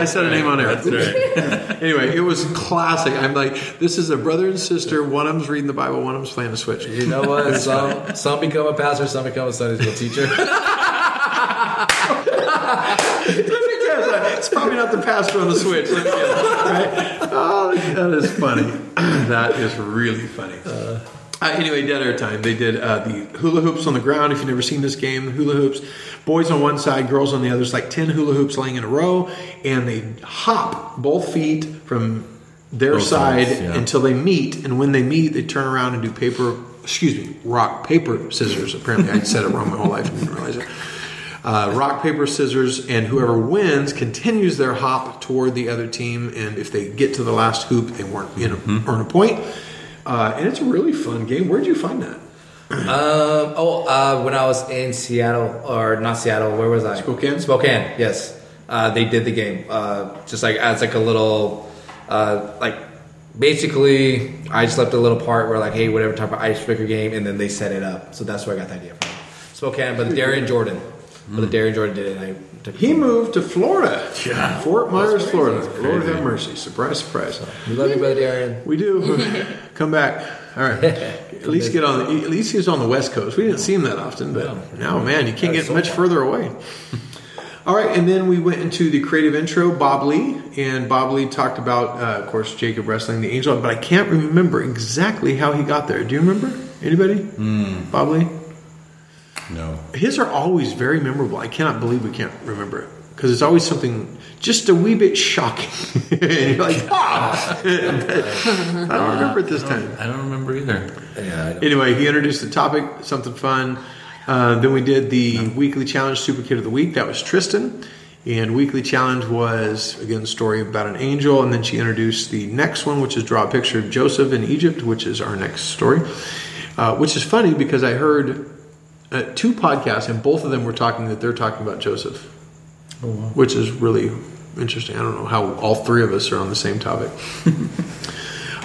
Speaker 1: I said a name on air.
Speaker 4: That's right. [LAUGHS]
Speaker 1: Anyway, it was classic. I'm like, this is a brother and sister. One of them's reading the Bible. One of them's playing the Switch.
Speaker 2: You know what? [LAUGHS] Some some become a pastor, some become a Sunday school teacher.
Speaker 1: it's probably not the pastor on the Switch. Let me guess, right? Oh, that is funny. [CLEARS THROAT] that is really funny. Uh, anyway, Dead Air Time. They did uh, the hula hoops on the ground. If you've never seen this game, hula hoops. Boys on one side, girls on the other. It's like 10 hula hoops laying in a row. And they hop both feet from their
Speaker 4: Both
Speaker 1: side
Speaker 4: sides, yeah.
Speaker 1: until they meet. And when they meet, they turn around and do paper, excuse me, rock, paper, scissors. Apparently, I said it wrong my whole life and didn't realize it. Uh, rock, paper, scissors, and whoever wins continues their hop toward the other team. And if they get to the last hoop, they weren't, you know,
Speaker 4: Mm-hmm.
Speaker 1: earn a point. Uh, and it's a really fun game. Where'd you find that?
Speaker 2: Um, oh, uh, when I was in Seattle, or not Seattle, where was I?
Speaker 1: Spokane?
Speaker 2: Spokane, yes. Uh, they did the game. Uh, just like as like a little, uh, like basically, I just left a little part where like, hey, whatever type of icebreaker game, and then they set it up. So that's where I got the idea from. Spokane, but Darian Jordan, but the Darian Jordan did it. And I took
Speaker 1: He moved to Florida.
Speaker 4: Yeah.
Speaker 1: Fort Myers, Florida. Lord have mercy. Surprise, surprise.
Speaker 2: We love you, brother Darian.
Speaker 1: We do. [LAUGHS] Come back. All right. [LAUGHS] At least get on. The, at least he was on the West Coast. We didn't see him that often, but now, man, you can't get much further away. All right, and then we went into the creative intro. Bob Lee and Bob Lee talked about, uh, of course, Jacob wrestling the angel, but I can't remember exactly how he got there. Do you remember? Anybody? Bob Lee.
Speaker 4: No.
Speaker 1: His are always very memorable. I cannot believe we can't remember it because it's always something just a wee bit shocking. [LAUGHS] and you're like, ah! [LAUGHS] I don't remember it this time.
Speaker 4: I don't remember either.
Speaker 2: Yeah, I know.
Speaker 1: Anyway, he introduced the topic, something fun. Uh, then we did the weekly challenge, Super Kid of the Week. That was Tristan. And weekly challenge was again a story about an angel. And then she introduced the next one, which is draw a picture of Joseph in Egypt, which is our next story. Uh, which is funny because I heard uh, two podcasts, and both of them were talking that they're talking about Joseph, which is really interesting. I don't know how all three of us are on the same topic. [LAUGHS]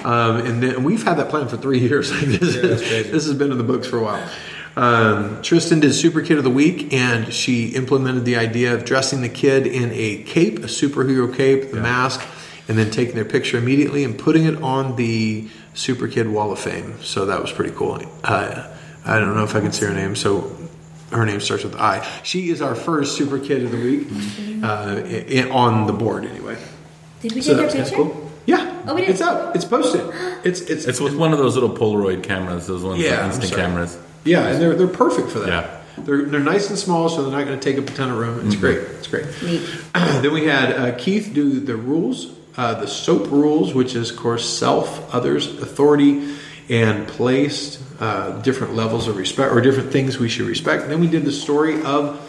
Speaker 1: Um, and then we've had that plan for three years. [LAUGHS] this, this has been in the books for a while. Um, Tristan did Super Kid of the Week, and she implemented the idea of dressing the kid in a cape, a superhero cape, the mask, and then taking their picture immediately and putting it on the Super Kid Wall of Fame. So that was pretty cool. Uh, I don't know if I can see her name. So her name starts with I. She is our first Super Kid of the Week uh, i- i- on the board, anyway.
Speaker 5: Did we
Speaker 1: So
Speaker 5: take
Speaker 1: that
Speaker 5: a
Speaker 1: was
Speaker 5: picture?
Speaker 1: cool. Yeah.
Speaker 5: Oh, we did?
Speaker 1: It's up. It's posted. It's it's
Speaker 4: It's with one of those little Polaroid cameras, those ones,
Speaker 1: Yeah,
Speaker 4: like instant cameras.
Speaker 1: yeah, and they're they're perfect for that.
Speaker 4: Yeah.
Speaker 1: They're they're nice and small, so they're not going to take up a ton of room. It's great. It's great.
Speaker 5: Neat. [CLEARS THROAT]
Speaker 1: then we had uh, Keith do the rules, uh, the SOAP rules, which is of course self, others, authority, and placed uh, different levels of respect or different things we should respect. then we did the story of.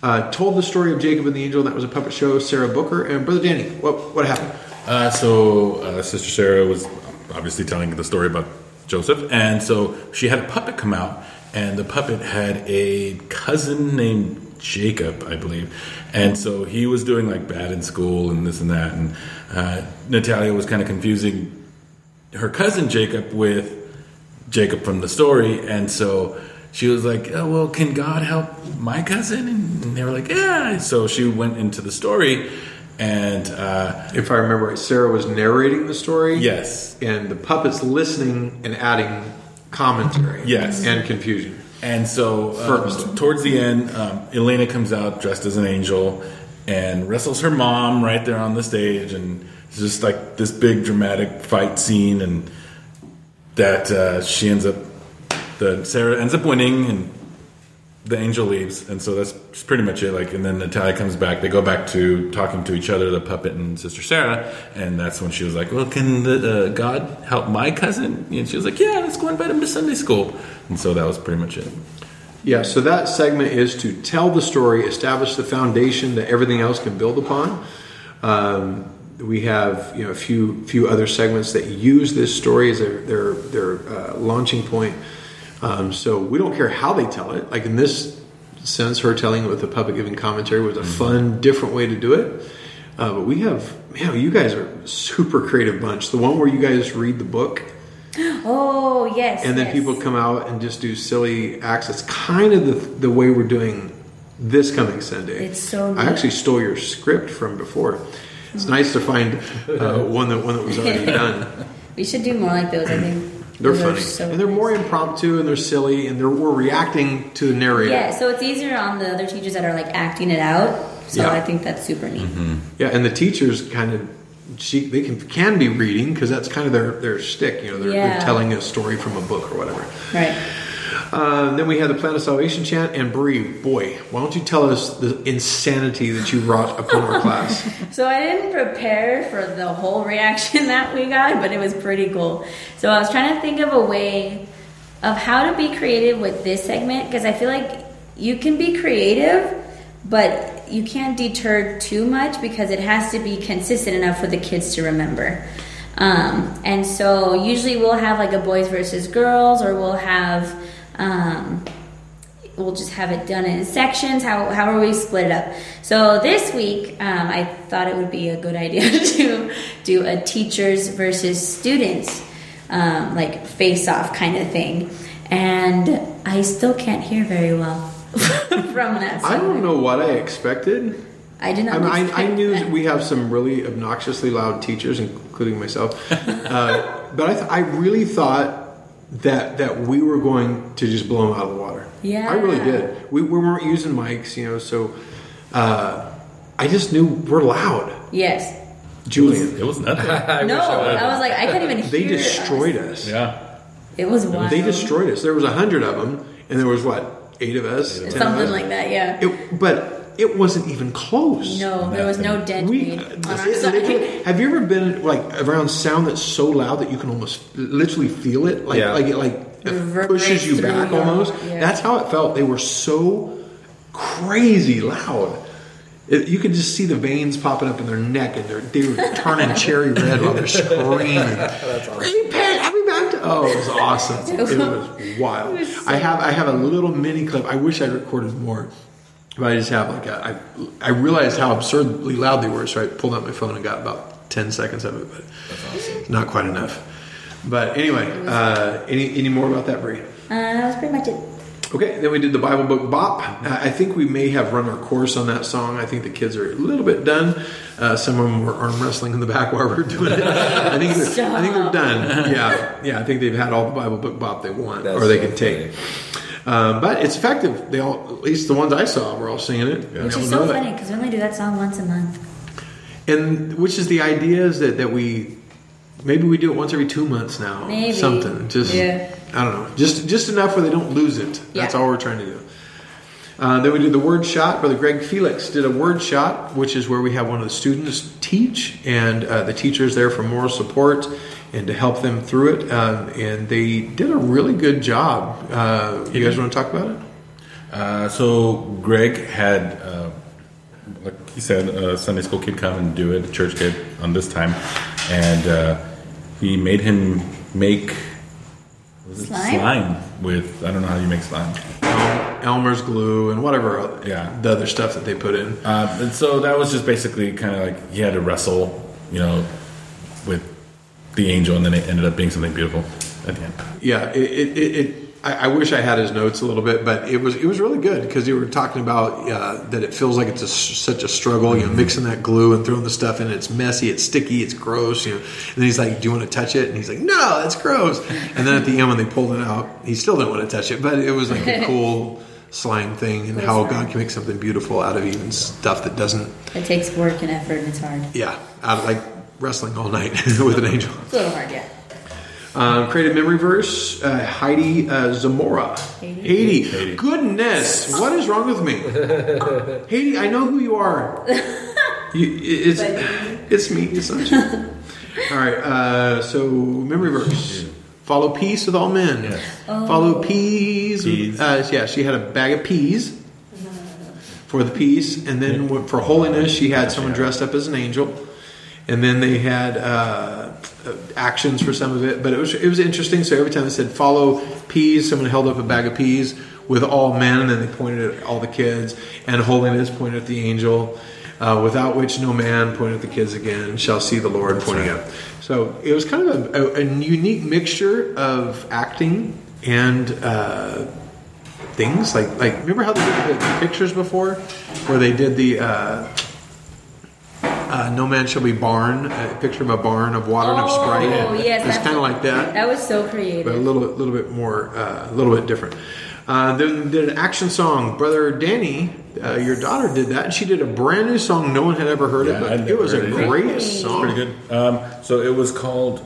Speaker 1: Uh, told the story of Jacob and the Angel. That was a puppet show. Sarah Booker and Brother Danny. What what happened?
Speaker 4: Uh, so uh, Sister Sarah was obviously telling the story about Joseph, and so she had a puppet come out, and the puppet had a cousin named Jacob, I believe, and so he was doing like bad in school and this and that, and uh, Natalia was kind of confusing her cousin Jacob with Jacob from the story, and so she was like, oh, "Well, can God help my cousin?" And they were like, "Yeah." So she went into the story, and uh,
Speaker 1: If I remember right, Sarah was narrating the story.
Speaker 4: yes,
Speaker 1: and the puppets listening and adding commentary
Speaker 4: Yes.
Speaker 1: and confusion
Speaker 4: And so, um, towards the end, um, Elena comes out dressed as an angel and wrestles her mom right there on the stage, and it's just like this big dramatic fight scene, and that uh, she ends up, the Sarah ends up winning, and the angel leaves, and so that's pretty much it. Like, and then Natalia comes back. They go back to talking to each other, the puppet and Sister Sarah, and that's when she was like, "Well, can the, uh, God help my cousin?" And she was like, "Yeah, let's go invite him to Sunday school." And so that was pretty much it.
Speaker 1: yeah so that segment is to tell the story establish the foundation that everything else can build upon um, we have you know a few few other segments that use this story as their their, their uh, launching point um, so we don't care how they tell it like in this sense her telling it with the puppet giving commentary was a fun different way to do it uh, but we have man you guys are a super creative bunch the one where you guys read the book [GASPS]
Speaker 5: Oh yes.
Speaker 1: and then
Speaker 5: yes.
Speaker 1: people come out and just do silly acts. It's kind of the, the way we're doing this coming Sunday.
Speaker 5: It's so
Speaker 1: I actually stole your script from before. It's nice to find uh, one that one that was already [LAUGHS] done.
Speaker 3: We should do more like those. I think [CLEARS THROAT]
Speaker 1: They're
Speaker 3: Those
Speaker 1: funny
Speaker 3: so
Speaker 1: and they're more impromptu and they're silly and they're we're reacting to the narrator.
Speaker 3: Yeah, so it's easier on the other teachers that are like acting it out. So
Speaker 1: Yeah.
Speaker 3: I think that's super neat.
Speaker 1: Yeah, and the teachers kind of she they can can be reading because that's kind of their their stick. You know, they're, they're telling a story from a book or whatever.
Speaker 3: Right.
Speaker 1: Uh, then we had the Plan of Salvation chant and Bree. Boy, why don't you tell us the insanity that you wrought upon our class? [LAUGHS]
Speaker 3: So I didn't prepare for the whole reaction [LAUGHS] that we got, but it was pretty cool. So I was trying to think of a way of how to be creative with this segment because I feel like you can be creative, but you can't deter too much because it has to be consistent enough for the kids to remember. Um, and so usually we'll have like a boys versus girls, or we'll have um, we'll just have it done in sections. How how are we split it up. So this week, um, I thought it would be a good idea [LAUGHS] to do a teachers versus students, um, like face off kind of thing. And I still can't hear very well [LAUGHS] from that.
Speaker 1: I don't know what I expected.
Speaker 3: I did not.
Speaker 1: I, mean, I, I knew
Speaker 3: that.
Speaker 1: we have some really obnoxiously loud teachers, including myself. [LAUGHS] Uh, but I, th- I really thought that that we were going to just blow them out of the water.
Speaker 3: Yeah.
Speaker 1: I really did. We, we weren't using mics, you know, so uh, I just knew we're loud.
Speaker 3: Yes.
Speaker 1: Julian,
Speaker 4: It was nothing. [LAUGHS]
Speaker 2: I
Speaker 3: no,
Speaker 2: I.
Speaker 3: I was like, I couldn't even hear they
Speaker 1: destroyed
Speaker 3: us.
Speaker 1: us.
Speaker 4: yeah.
Speaker 3: It was wild.
Speaker 1: They destroyed us. There was a hundred of them, and there was what eight of us, 10 of
Speaker 3: something
Speaker 1: us?
Speaker 3: like that. Yeah.
Speaker 1: It, but it wasn't even close.
Speaker 3: no, there was no dead
Speaker 1: We,
Speaker 3: made on our
Speaker 1: it
Speaker 3: side.
Speaker 1: have you ever been like around sound that's so loud that you can almost literally feel it? Like
Speaker 2: Yeah.
Speaker 1: like it like it pushes you back
Speaker 3: your-
Speaker 1: almost.
Speaker 3: yeah.
Speaker 1: That's how it felt. They were so crazy loud. It, you could just see the veins popping up in their neck, and they're, they were turning cherry red while they're screaming. [LAUGHS] That's awesome. Repent, I'll be back to-" Oh, it was awesome. [LAUGHS] It was wild. I have I have a little mini clip. I wish I recorded more. But I just have like a, I, I realized how absurdly loud they were, so I pulled out my phone and got about ten seconds of it, but not quite enough. But anyway, uh, any any more about that, Bree?
Speaker 3: Uh, that was pretty much it.
Speaker 1: Okay, then we did the Bible book bop. Uh, I think we may have run our course on that song. I think the kids are a little bit done. Uh, some of them were arm wrestling in the back [LAUGHS] while we were doing it. I think they're, I think they're done. Yeah, yeah. I think they've had all the Bible book bop they want
Speaker 2: That's
Speaker 1: or they
Speaker 2: so
Speaker 1: can take. Um, but it's effective. They all, at least the ones I saw, were all singing it.
Speaker 3: Which is so funny because we only do that song once a month.
Speaker 1: And which is the idea is that, that we maybe we do it once every two months now.
Speaker 3: Maybe.
Speaker 1: Something. Just
Speaker 3: Yeah.
Speaker 1: I don't know. Just just enough where they don't lose it. That's
Speaker 3: Yeah.
Speaker 1: all we're trying to do. Uh, then we did the word shot. Brother Greg Felix did a word shot, which is where we have one of the students teach, and uh, the teacher is there for moral support and to help them through it. Um, and they did a really good job. Uh, you guys want to talk about it?
Speaker 4: Uh, so Greg had, uh, like he said, a Sunday school kid come and do it, a church kid on this time, and he made him make
Speaker 3: Slime?
Speaker 4: slime with I don't know how you make slime.
Speaker 1: Elmer's glue and whatever
Speaker 4: Yeah.
Speaker 1: the other stuff that they put in.
Speaker 4: Uh, and so that was just basically kind of like he had to wrestle, you know, with the angel, and then it ended up being something beautiful at the end.
Speaker 1: Yeah, it. it, it, it I, I wish I had his notes a little bit, but it was it was really good because you were talking about uh, that it feels like it's a, such a struggle. You know, mixing that glue and throwing the stuff in. It's messy, it's sticky, it's gross. You know, and then he's like, "Do you want to touch it?" And he's like, "No, that's gross." And then at the end when they pulled it out, he still didn't want to touch it. But it was like a [LAUGHS] cool slime thing and how God can make something beautiful out of even stuff that doesn't.
Speaker 3: It takes work and effort and it's hard.
Speaker 1: Yeah, out of like wrestling all night [LAUGHS] with an angel.
Speaker 3: It's a little hard, yeah.
Speaker 1: Um, creative memory verse, uh, Heidi uh, Zamora.
Speaker 3: Haiti?
Speaker 1: Haiti. Goodness, what is wrong with me? [LAUGHS] Haiti, I know who you are. You, it's, it's me, it's not you. [LAUGHS] All right, uh, so memory verse. Follow peace with all men.
Speaker 4: Yes.
Speaker 1: Follow peas.
Speaker 4: Peas.
Speaker 1: uh, yeah, she had a bag of peas for the peace, and then for holiness, she had someone dressed up as an angel, and then they had uh, actions for some of it. But it was it was interesting. So every time they said follow peas, someone held up a bag of peas with all men, and then they pointed at all the kids, and holiness pointed at the angel. Uh, without which no man pointed at the kids again shall see the Lord pointing up. So it was kind of a, a, a unique mixture of acting and uh, things like like remember how they did the, the pictures before where they did the uh, uh, "No Man Shall Be Barn," a picture of a barn of water and of
Speaker 3: Oh,
Speaker 1: Sprite.
Speaker 3: yes,
Speaker 1: it's kind of like that.
Speaker 3: That was so creative.
Speaker 1: but a little bit, little bit more, uh, a little bit different. Uh, then did an action song. Brother Danny, uh, your daughter did that, and she did a brand new song. No one had ever heard
Speaker 4: Yeah,
Speaker 1: it, but it was a
Speaker 4: heard it either.
Speaker 1: great
Speaker 3: Really?
Speaker 1: song.
Speaker 4: Pretty good. Um, so it was called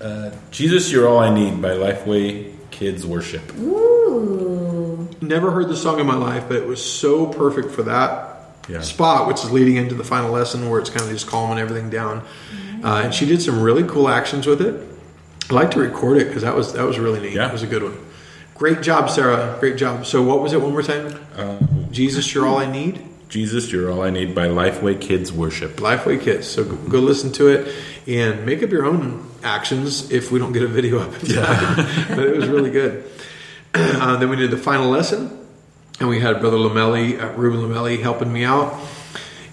Speaker 4: uh, "Jesus, You're All I Need" by Lifeway Kids Worship.
Speaker 3: Ooh.
Speaker 1: Never heard the song in my life, but it was so perfect for that
Speaker 4: Yeah.
Speaker 1: spot, which is leading into the final lesson where it's kind of just calming everything down. Uh, and she did some really cool actions with it. I like to record it because that was that was really neat.
Speaker 4: Yeah.
Speaker 1: It was a good one. Great job, Sarah. Great job. So, what was it one more time?
Speaker 4: Uh,
Speaker 1: Jesus, you're all I need.
Speaker 4: "Jesus, You're All I Need" by Lifeway Kids Worship.
Speaker 1: Lifeway Kids. So go, listen to it and make up your own actions if we don't get a video up time. [LAUGHS] but it was really good. [CLEARS THROAT] Uh, then we did the final lesson, and we had Brother Lamelli, uh, Ruben Lamelli, helping me out.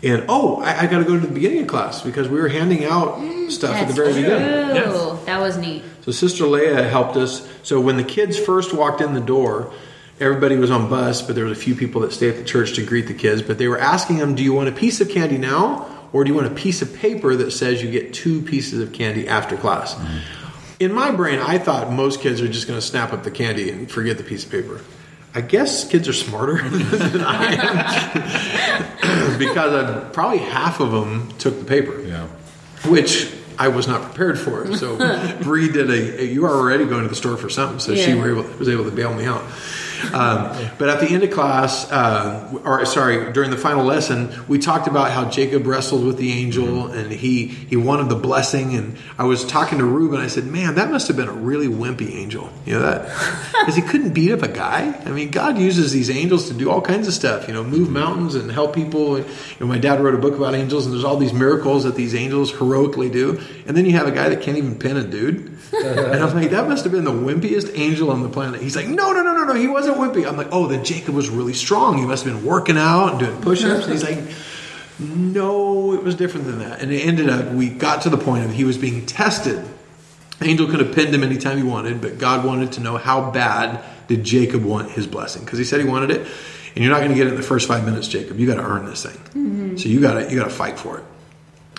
Speaker 1: And oh, I, I got to go to the beginning of class because we were handing out stuff at the very
Speaker 3: true.
Speaker 1: beginning.
Speaker 3: That was neat.
Speaker 1: So Sister Leia helped us. So when the kids first walked in the door, everybody was on bus, but there was a few people that stayed at the church to greet the kids. But they were asking them, "Do you want a piece of candy now, or do you want a piece of paper that says you get two pieces of candy after class?" In my brain, I thought most kids are just going to snap up the candy and forget the piece of paper. I guess kids are smarter [LAUGHS] than I am [LAUGHS] because uh, probably half of them took the paper
Speaker 4: Yeah.
Speaker 1: which I was not prepared for. So [LAUGHS] Bree did a, a- You are already going to the store for something, so she
Speaker 3: Yeah.
Speaker 1: were able, was able to bail me out. Um, but at the end of class, uh, or sorry, during the final lesson, we talked about how Jacob wrestled with the angel and he he wanted the blessing. And I was talking to Ruben. I said, "Man, that must have been a really wimpy angel. You know that [LAUGHS] because he couldn't beat up a guy. I mean, God uses these angels to do all kinds of stuff. You know, move mountains and help people. And, you know, my dad wrote a book about angels, and there's all these miracles that these angels heroically do. And then you have a guy that can't even pin a dude. And I'm like, that must have been the wimpiest angel on the planet. He's like, no, no, no, no, no, he wasn't wimpy. I'm like, oh, then Jacob was really strong. He must have been working out and doing push-ups. He's like, no, it was different than that. And it ended up, we got to the point of he was being tested. Angel could have pinned him anytime he wanted, but God wanted to know how bad did Jacob want his blessing because he said he wanted it, and you're not going to get it in the first five minutes, Jacob. You got to earn this thing. Mm-hmm. So you got to you got to fight for it.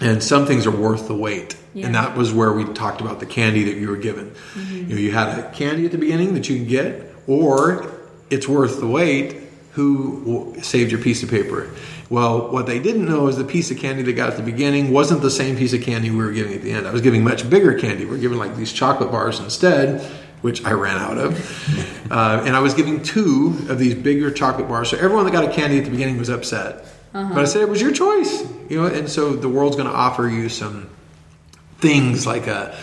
Speaker 1: And some things are worth the wait,
Speaker 3: Yeah.
Speaker 1: and that was where we talked about the candy that you were given. You know, you had a candy at the beginning that you can get, or it's worth the wait. Who saved your piece of paper? Well, what they didn't know is the piece of candy they got at the beginning wasn't the same piece of candy we were giving at the end. I was giving much bigger candy. We are giving like these chocolate bars instead, which I ran out of. [LAUGHS] Uh, and I was giving two of these bigger chocolate bars. So everyone that got a candy at the beginning was upset. But I said it was your choice, you know. And so the world's going to offer you some things like a,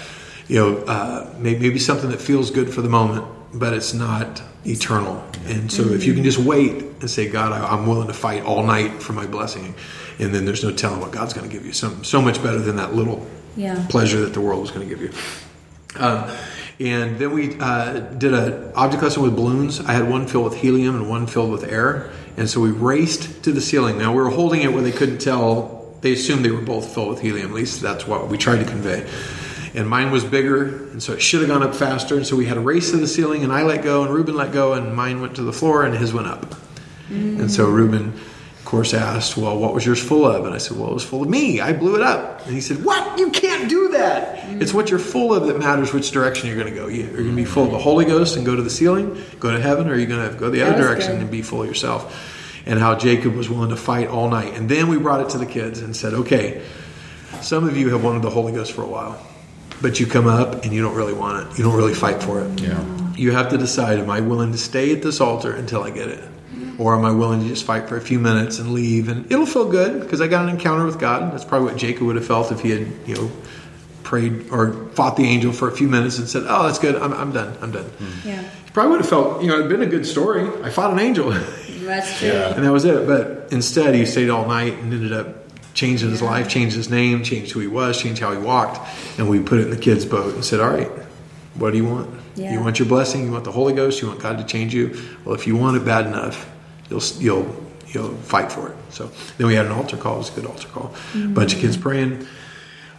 Speaker 1: you know, uh, maybe, maybe something that feels good for the moment, but it's not eternal. And so if you can just wait and say, God, I, I'm willing to fight all night for my blessing, and then there's no telling what God's going to give you. So, so much better than that little
Speaker 3: Yeah.
Speaker 1: pleasure that the world was going to give you. Um, and then we uh, did an object lesson with balloons. I had one filled with helium and one filled with air. And so we raced to the ceiling. Now we were holding it where they couldn't tell. They assumed they were both filled with helium. At least that's what we tried to convey. And mine was bigger, and so it should have gone up faster. And so we had a race to the ceiling, and I let go, and Ruben let go, and mine went to the floor, and his went up. And so Ruben, course, asked, Well, what was yours full of? And I said, Well, it was full of me. I blew it up. And he said, What? You can't do that. It's what you're full of that matters which direction you're going to go. You're going to be full of the Holy Ghost and go to the ceiling, go to heaven, or are you going to go the other direction
Speaker 3: good.
Speaker 1: and be full of yourself? And how Jacob was willing to fight all night. And then we brought it to the kids and said, Okay, some of you have wanted the Holy Ghost for a while, but you come up and you don't really want it. You don't really fight for it.
Speaker 4: Yeah.
Speaker 1: You have to decide am I willing to stay at this altar until I get it? Or am I willing to just fight for a few minutes and leave? And it'll feel good because I got an encounter with God. That's probably what Jacob would have felt if he had, you know, prayed or fought the angel for a few minutes and said, Oh, that's good. I'm, I'm done. I'm done. Hmm.
Speaker 3: Yeah.
Speaker 1: He probably would have felt, you know, it'd been a good story. I fought an angel.
Speaker 3: That's [LAUGHS] true.
Speaker 4: Yeah.
Speaker 1: and that was it. But instead, he stayed all night and ended up changing his life, changed his name, changed who he was, changed how he walked. And we put it in the kids' boat and said, All right, what do you want?
Speaker 3: Yeah.
Speaker 1: You want your blessing? You want the Holy Ghost? You want God to change you? Well, if you want it bad enough, you'll you'll you'll fight for it. So then we had an altar call. It was a good altar call. Bunch of kids praying.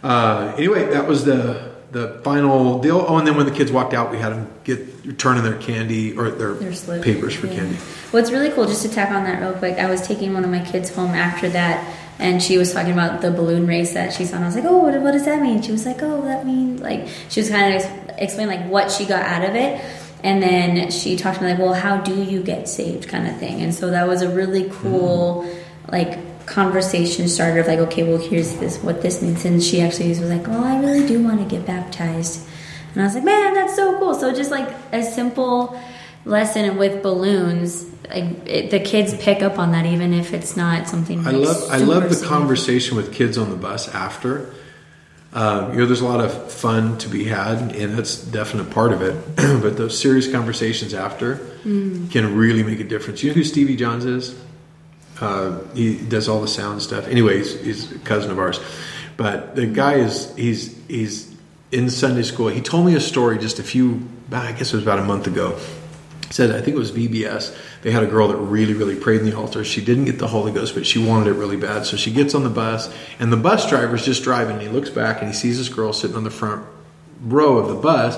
Speaker 1: Uh, anyway, that was the the final deal. Oh, and then when the kids walked out, we had them get turn in their candy or their,
Speaker 3: Their
Speaker 1: papers for
Speaker 3: Yeah.
Speaker 1: candy.
Speaker 3: What's really cool, just to tack on that real quick, I was taking one of my kids home after that and she was talking about the balloon race that she saw. And I was like, "Oh, what, what does that mean?" She was like, "Oh, that means like." She was kind of ex- explain like what she got out of it, and then she talked to me like, "Well, how do you get saved?" kind of thing. And so that was a really cool mm-hmm. like conversation starter of like, okay, well, here's this what this means. And she actually was like, "Well, I really do want to get baptized," and I was like, "Man, that's so cool!" So just like a simple lesson with balloons. Like, it, the kids pick up on that even if it's not something.
Speaker 1: I
Speaker 3: like,
Speaker 1: love I love the conversation with kids on the bus after. Um, you know, there's a lot of fun to be had, and that's a definite part of it. [CLEARS THROAT] but those serious conversations after
Speaker 3: Mm.
Speaker 1: can really make a difference. You know who Stevie Johns is? Uh, he does all the sound stuff. Anyways, he's a cousin of ours. But the guy is he's he's in Sunday school. He told me a story just a few, I guess it was about a month ago. Said I think it was VBS. They had a girl that really really prayed in the altar. She didn't get the Holy Ghost, but she wanted it really bad. So she gets on the bus, and the bus driver's just driving. And he looks back and he sees this girl sitting on the front row of the bus,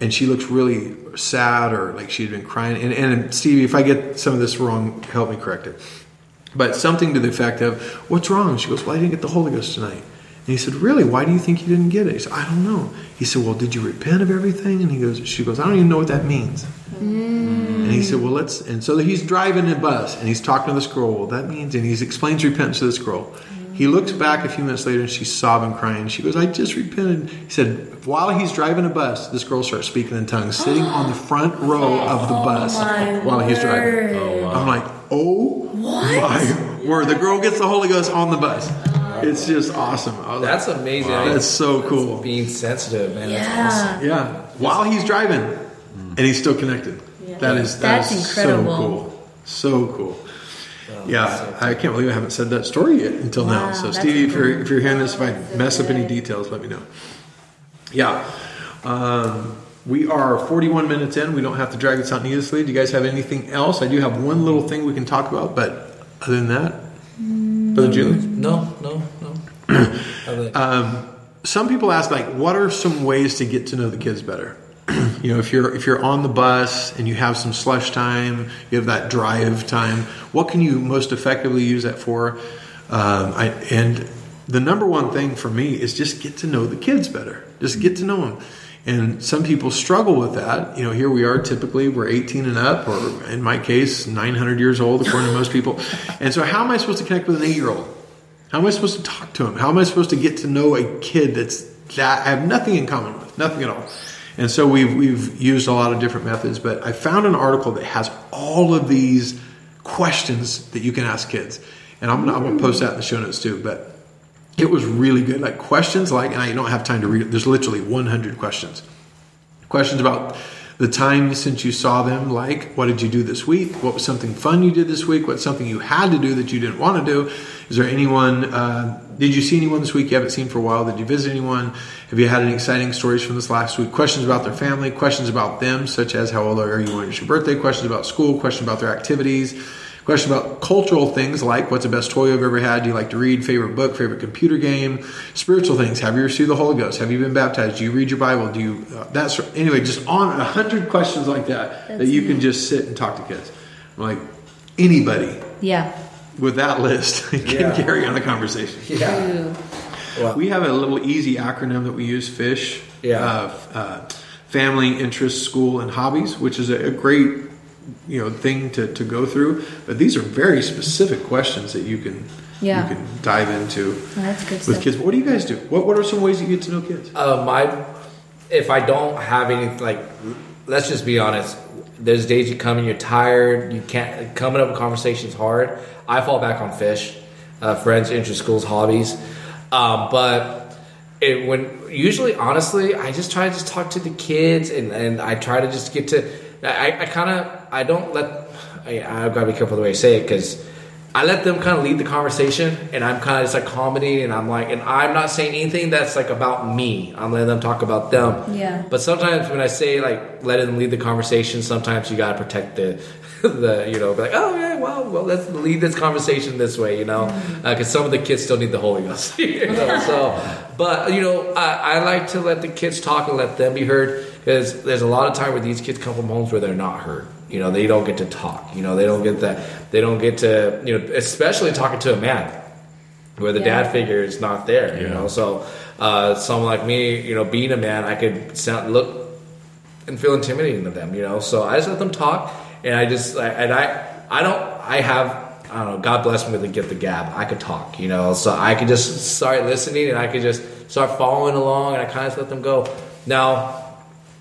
Speaker 1: and she looks really sad or like she'd been crying. And, and Stevie, if I get some of this wrong, help me correct it. But something to the effect of, "What's wrong?" She goes, "Well, I didn't get the Holy Ghost tonight." And he said, "Really? Why do you think you didn't get it?" He said, "I don't know." He said, "Well, did you repent of everything?" And he goes, "She goes, I don't even know what that means." And he said, "Well, let's." And so he's driving a bus and he's talking to the girl. Well, that means, and he explains repentance to this girl. He looks back a few minutes later and she's sobbing, crying. She goes, "I just repented." He said, while he's driving a bus, this girl starts speaking in tongues, sitting on the front row [GASPS] of the bus oh,
Speaker 3: my
Speaker 1: while he's driving.
Speaker 4: Oh, wow.
Speaker 1: I'm like, oh my word! The girl gets the Holy Ghost on the bus. It's just awesome. I was
Speaker 2: That's
Speaker 1: like,
Speaker 2: amazing.
Speaker 1: That's so cool.
Speaker 2: Being sensitive, man. That's awesome.
Speaker 3: Yeah.
Speaker 1: Yeah, while he's driving, and he's still connected. That is
Speaker 3: That's
Speaker 1: that's,
Speaker 3: incredible.
Speaker 1: So cool. So cool. Yeah, I can't believe I haven't said that story yet until now. So, Stevie, if you're if you're hearing this, if I mess up any details, let me know. Yeah, um, we are 41 minutes in. We don't have to drag this out needlessly. Do you guys have anything else? I do have one little thing we can talk about, but other than that, Brother Julian.
Speaker 2: No, no, no. Other- [CLEARS THROAT]
Speaker 1: Um, some people ask like what are some ways to get to know the kids better? [CLEARS THROAT] You know if you're if you're on the bus and you have some slush time you have that drive time what can you most effectively use that for? Um, I, and the number one thing for me is just get to know the kids better. Just get to know them and some people struggle with that. You know here we are typically we're 18 and up or in my case 900 years old according to most people. And so how am i supposed to connect with an eight year old how am I supposed to talk to him? How am I supposed to get to know a kid that's that I have nothing in common with, nothing at all? And so we've we've used a lot of different methods, but I found an article that has all of these questions that you can ask kids, and I'm gonna, I'm gonna post that in the show notes too. But it was really good, like questions like, and I don't have time to read it. There's literally 100 questions. Questions about the time since you saw them, like what did you do this week? What was something fun you did this week? What's something you had to do that you didn't want to do? Is there anyone? Uh, did you see anyone this week you haven't seen for a while? Did you visit anyone? Have you had any exciting stories from this last week? Questions about their family, questions about them, such as how old are you? When is your birthday? Questions about school, questions about their activities, Question about cultural things like what's the best toy I've ever had? Do you like to read? Favorite book? Favorite computer game? Spiritual things. Have you received the Holy Ghost? Have you been baptized? Do you read your Bible? Do you uh, that's anyway? Just on a hundred questions like that that
Speaker 3: That's
Speaker 1: you can just sit and talk to kids. Like anybody
Speaker 3: Yeah.
Speaker 1: with that list [LAUGHS] can
Speaker 2: Yeah.
Speaker 1: carry on a conversation.
Speaker 2: Yeah.
Speaker 3: Ooh.
Speaker 2: Well,
Speaker 1: We have a little easy acronym that we use: FISH.
Speaker 2: Yeah.
Speaker 1: Uh, uh, family, interests, school, and hobbies, which is a, a great you know thing to, to go through. But these are very specific questions that you can
Speaker 3: Yeah.
Speaker 1: you can dive into
Speaker 3: Well, that's good
Speaker 1: with
Speaker 3: stuff.
Speaker 1: kids. What do you guys do? What What are some ways you get to know kids?
Speaker 2: Uh, my, if I don't have any, like, let's just be honest. There's days you come and you're tired. You can't coming up with conversations hard. I fall back on fish, uh, friends, interest, schools, hobbies. Um, but it, when usually, honestly, I just try to just talk to the kids and, and I try to just get to. I, I kind of I don't let. I, I've got to be careful the way I say it because I let them kind of lead the conversation, and I'm kind of just like comedy, and I'm like, and I'm not saying anything that's like about me. I'm letting them talk about them.
Speaker 3: Yeah.
Speaker 2: But sometimes when I say like letting them lead the conversation, sometimes you gotta protect the, [LAUGHS] the you know, be like, oh yeah, well, well, let's lead this conversation this way, you know, mm. uh, because some of the kids still need the Holy Ghost. [LAUGHS] you know, so, but you know, I, I like to let the kids talk and let them be heard because there's a lot of time where these kids come from homes where they're not heard. You know, they don't get to talk. You know, they don't get that. They don't get to. You know, especially talking to a man. where the
Speaker 3: Yeah.
Speaker 2: dad figure is not there. You
Speaker 4: Yeah.
Speaker 2: know, so uh, someone like me, you know, being a man, I could sound look and feel intimidating to them, you know. So I just let them talk, and I just I- and I I don't I have I don't know. God bless me with the gift of gab. I could talk, you know, so I could just start listening, and I could just start following along, and I kind of just let them go. Now,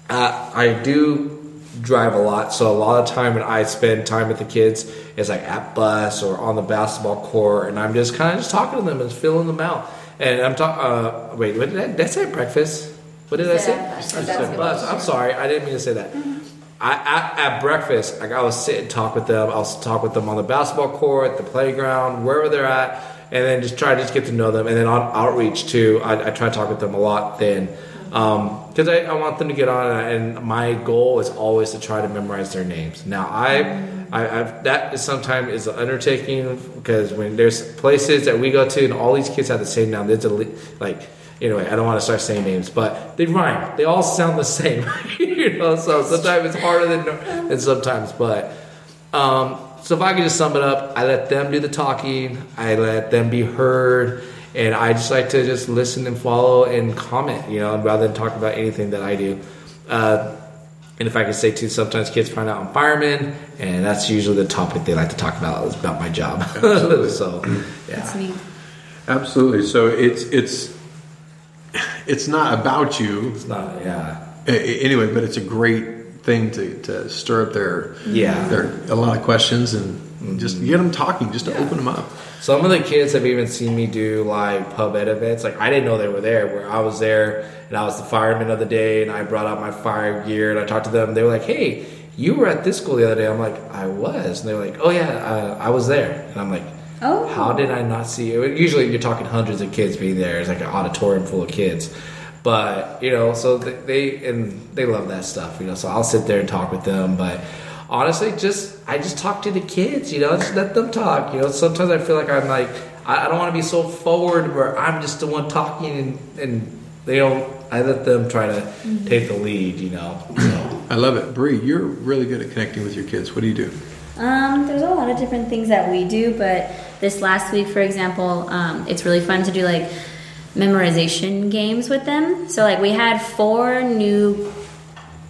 Speaker 2: uh, I do drive a lot, so a lot of time when I spend time with the kids is like at bus or on the basketball court, and I'm just kind of just talking to them and feeling them out. And I'm talking. Uh, wait, what did I, did I say? Breakfast? What did I say? I said bus. I'm sorry, I didn't mean to say that. I, at, at breakfast, like I will sit and talk with them. I'll talk with them on the basketball court, the playground, wherever they're at, and then just try to just get to know them. And then on outreach too, I, I try to talk with them a lot then, because I, I want them to get on. And my goal is always to try to memorize their names. Now I, I I've, that is sometimes is an undertaking because when there's places that we go to and all these kids have the same name, there's a li- like anyway, I don't want to start saying names, but they rhyme. They all sound the same, [LAUGHS] you know. So sometimes it's harder than than sometimes. But um, so if I could just sum it up, I let them do the talking. I let them be heard, and I just like to just listen and follow and comment, you know, rather than talk about anything that I do. Uh, and if I could say too, sometimes kids find out I'm fireman, and that's usually the topic they like to talk about is about my job. [LAUGHS] so, yeah.
Speaker 3: That's neat.
Speaker 1: Absolutely. So it's it's it's not about you
Speaker 2: It's not, yeah.
Speaker 1: a- a- anyway, but it's a great thing to, to stir up their
Speaker 2: Yeah.
Speaker 1: their a lot of questions and just get them talking, just to
Speaker 2: Yeah.
Speaker 1: open them up.
Speaker 2: Some of the kids have even seen me do like pub ed events. Like I didn't know they were there. Where I was there and I was the fireman of the day, and I brought out my fire gear and I talked to them. They were like, "Hey, you were at this school the other day." I'm like, "I was," and they were like, "Oh yeah, uh, I was there." And I'm like,
Speaker 3: Oh.
Speaker 2: how did I not see you?" Usually you're talking hundreds of kids being there. It's like an auditorium full of kids. But you know, so they, they and they love that stuff. You know, so I'll sit there and talk with them, but honestly, just I just talk to the kids. You know, just let them talk. You know, sometimes I feel like I'm like I, I don't want to be so forward where I'm just the one talking and, and they don't. I let them try to take the lead. You know, so.
Speaker 1: I love it, Bree. You're really good at connecting with your kids. What do you do?
Speaker 3: Um, there's a lot of different things that we do, but this last week, for example, um, it's really fun to do like memorization games with them. So like we had four new,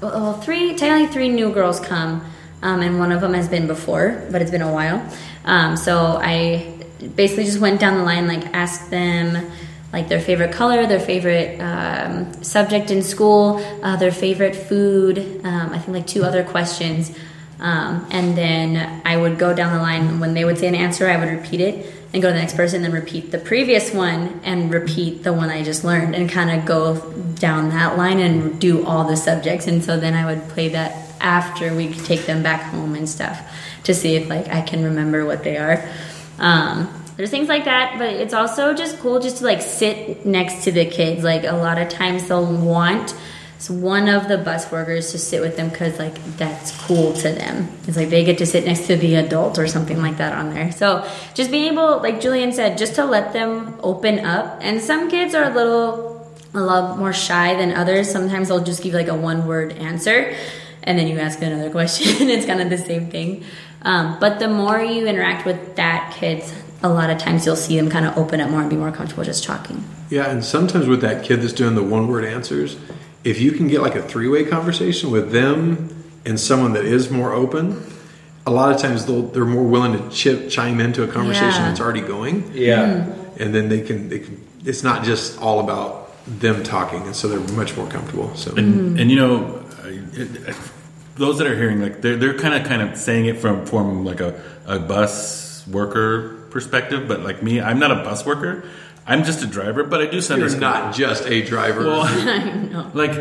Speaker 3: well, three technically three new girls come, um, and one of them has been before, but it's been a while. Um, so I basically just went down the line, like asked them like their favorite color, their favorite um, subject in school, uh, their favorite food. Um, I think like two other questions. Um, and then I would go down the line. When they would say an answer, I would repeat it and go to the next person, then repeat the previous one and repeat the one I just learned and kind of go down that line and do all the subjects. And so then I would play that after we take them back home and stuff to see if like I can remember what they are. Um, there's things like that, but it's also just cool just to like sit next to the kids. Like a lot of times they'll want one of the bus workers to sit with them because like that's cool to them. It's like they get to sit next to the adult or something like that on there. So just being able, like Julian said, just to let them open up. And some kids are a little a lot more shy than others. Sometimes they'll just give like a one word answer, and then you ask another [LAUGHS] question. it's kind of the same thing. Um, but the more you interact with that kids, a lot of times you'll see them kind of open up more and be more comfortable just talking.
Speaker 1: Yeah, and sometimes with that kid that's doing the one word answers, if you can get like a three way conversation with them and someone that is more open, a lot of times they'll, they're more willing to chip, chime into a conversation
Speaker 3: Yeah.
Speaker 1: that's already going,
Speaker 2: Yeah.
Speaker 1: and then they can, they can. It's not just all about them talking, and so they're much more comfortable. So
Speaker 4: And, and you know, I- it, those that are hearing, like they're they're kind of kind of saying it from from like a, a bus worker perspective, but like me, I'm not a bus worker. I'm just a driver, but I do Sunday
Speaker 1: you're
Speaker 4: school.
Speaker 1: not just a driver.
Speaker 4: Well, [LAUGHS] I [LAUGHS] know. like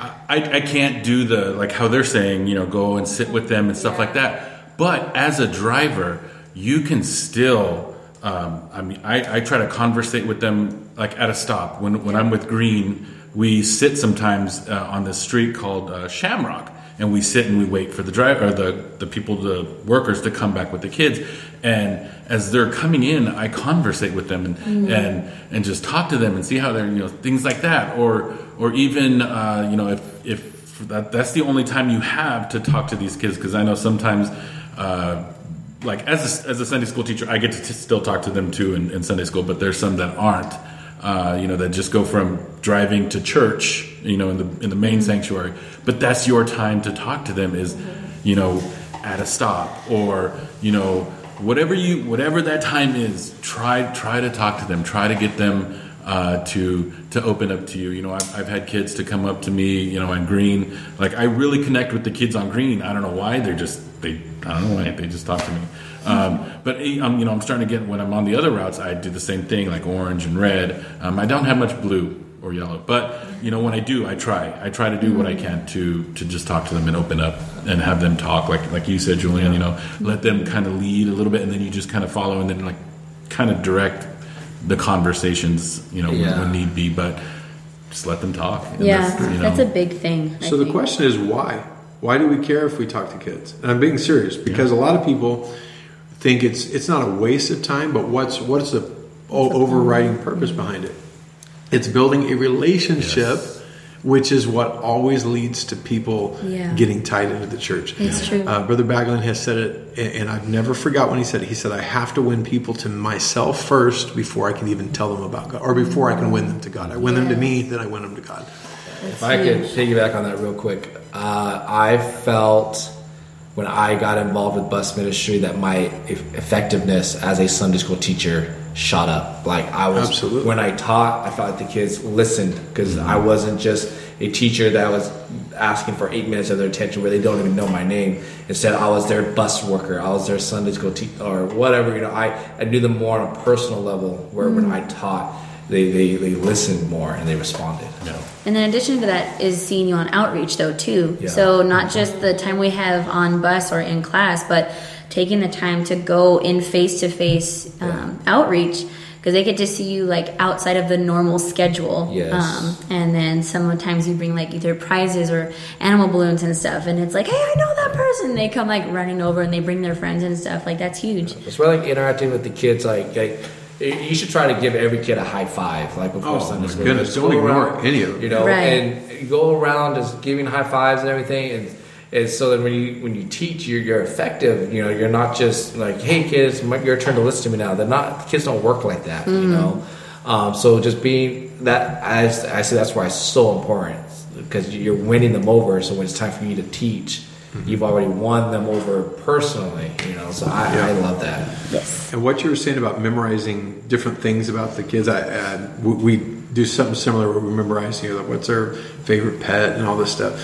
Speaker 4: I, I can't do the like how they're saying, you know, go and sit with them and stuff like that. But as a driver, you can still. Um, I mean, I, I try to conversate with them like at a stop. When when I'm with Green, we sit sometimes uh, on this street called uh, Shamrock, and we sit and we wait for the driver or the the people, the workers, to come back with the kids. And as they're coming in, I conversate with them and and and just talk to them and see how they're you know things like that, or or even uh, you know if if that, that's the only time you have to talk to these kids because I know sometimes. Uh, like as a, as a Sunday school teacher, I get to t- still talk to them too in, in Sunday school, but there's some that aren't. Uh, you know that just go from driving to church, you know, in the in the main sanctuary. But that's your time to talk to them. Is you know at a stop or you know whatever you whatever that time is. Try try to talk to them. Try to get them uh, to to open up to you. You know, I've, I've had kids to come up to me. You know, on Green, like I really connect with the kids on Green. I don't know why. They're just they. I don't know why they just talk to me. Um, but um, you know, I'm starting to get when I'm on the other routes. I do the same thing, like orange and red. Um, I don't have much blue or yellow, but you know, when I do, I try. I try to do what I can to to just talk to them and open up and have them talk, like like you said, Julian. You know, let them kind of lead a little bit, and then you just kind of follow, and then like kind of direct the conversations, you know,
Speaker 2: Yeah.
Speaker 4: when, when need be, but just let them talk.
Speaker 3: Yeah,
Speaker 4: that's, you know,
Speaker 3: that's a big thing. I
Speaker 1: So the question is why? Why do we care if we talk to kids? And I'm being serious because a lot of people think it's it's not a waste of time, but what's what's the o- overriding purpose behind it? It's building a relationship, which is what always leads to people
Speaker 3: Yeah.
Speaker 1: getting tied into the church.
Speaker 3: It's true.
Speaker 1: Uh, Brother Baglin has said it, and I've never forgot when he said it. He said, "I have to win people to myself first before I can even tell them about God, or before I can win them to God. I win them to me, then I win them to God."
Speaker 2: If I could piggyback on that real quick, uh, I felt when I got involved with bus ministry that my eff- effectiveness as a Sunday school teacher shot up. Like I was
Speaker 1: Absolutely.
Speaker 2: when I taught, I felt like the kids listened because mm-hmm. I wasn't just a teacher that was asking for eight minutes of their attention where they don't even know my name. Instead, I was their bus worker. I was their Sunday school teacher or whatever. You know, I, I knew them more on a personal level. Where when mm. I taught, they, they they listened more and they responded. So.
Speaker 3: And in addition to that is seeing you on outreach though too.
Speaker 2: Yeah.
Speaker 3: So not just the time we have on bus or in class, but taking the time to go in face to face outreach because they get to see you like outside of the normal schedule.
Speaker 2: Yes.
Speaker 3: Um, and then sometimes you bring like either prizes or animal balloons and stuff, and it's like, hey, I know that person. They come like running over and they bring their friends and stuff. Like that's huge.
Speaker 2: It's really like interacting with the kids. Like, like you should try to give every kid a high five, like before
Speaker 1: Oh,
Speaker 2: Sunday
Speaker 1: my
Speaker 2: school.
Speaker 1: goodness,
Speaker 2: Just
Speaker 1: don't
Speaker 2: go
Speaker 1: ignore
Speaker 2: around,
Speaker 1: any of them.
Speaker 2: You know,
Speaker 3: Right.
Speaker 2: and go around just giving high fives and everything, and, and so that when you when you teach, you're, you're effective. You know, you're not just like, hey kids, my- your turn to listen to me now. They're not. Kids don't work like that. You know, um, so just being that, I, I say that's why it's so important because you're winning them over. So when it's time for you to teach. You've already won them over personally, you know. So I, I love that.
Speaker 3: Yes.
Speaker 1: And what you were saying about memorizing different things about the kids, I, I we, we do something similar where we memorize, you know, like what's their favorite pet and all this stuff.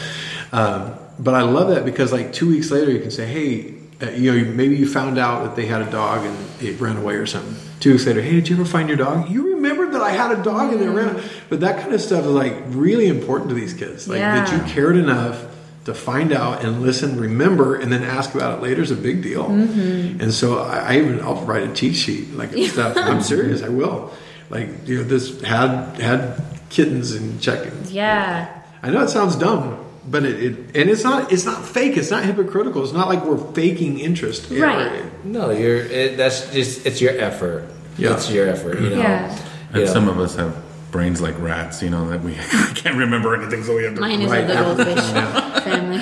Speaker 1: Um, but I love that because like two weeks later, you can say, hey, uh, you know, maybe you found out that they had a dog and it ran away or something. Two weeks later, hey, did you ever find your dog? You remembered that I had a dog and it ran. But that kind of stuff is like really important to these kids. Like that you cared enough to find out and listen, remember, and then ask about it later is a big deal. Mm-hmm. And so I, I even I'll write a cheat sheet like stuff. I'm serious, I will. Like you know, this had had kittens and chickens.
Speaker 3: Yeah.
Speaker 1: I know it sounds dumb, but it, it and it's not it's not fake. It's not hypocritical. It's not like we're faking interest.
Speaker 3: Right.
Speaker 2: No, you're. It, that's just. It's your effort.
Speaker 1: Yeah.
Speaker 2: It's your effort. You know.
Speaker 3: Yeah.
Speaker 4: and
Speaker 2: You know.
Speaker 4: some of us have brains like rats, you know, that we [LAUGHS] can't remember anything, so we have to.
Speaker 3: Mine is
Speaker 1: Right.
Speaker 3: a good old fish [LAUGHS] family.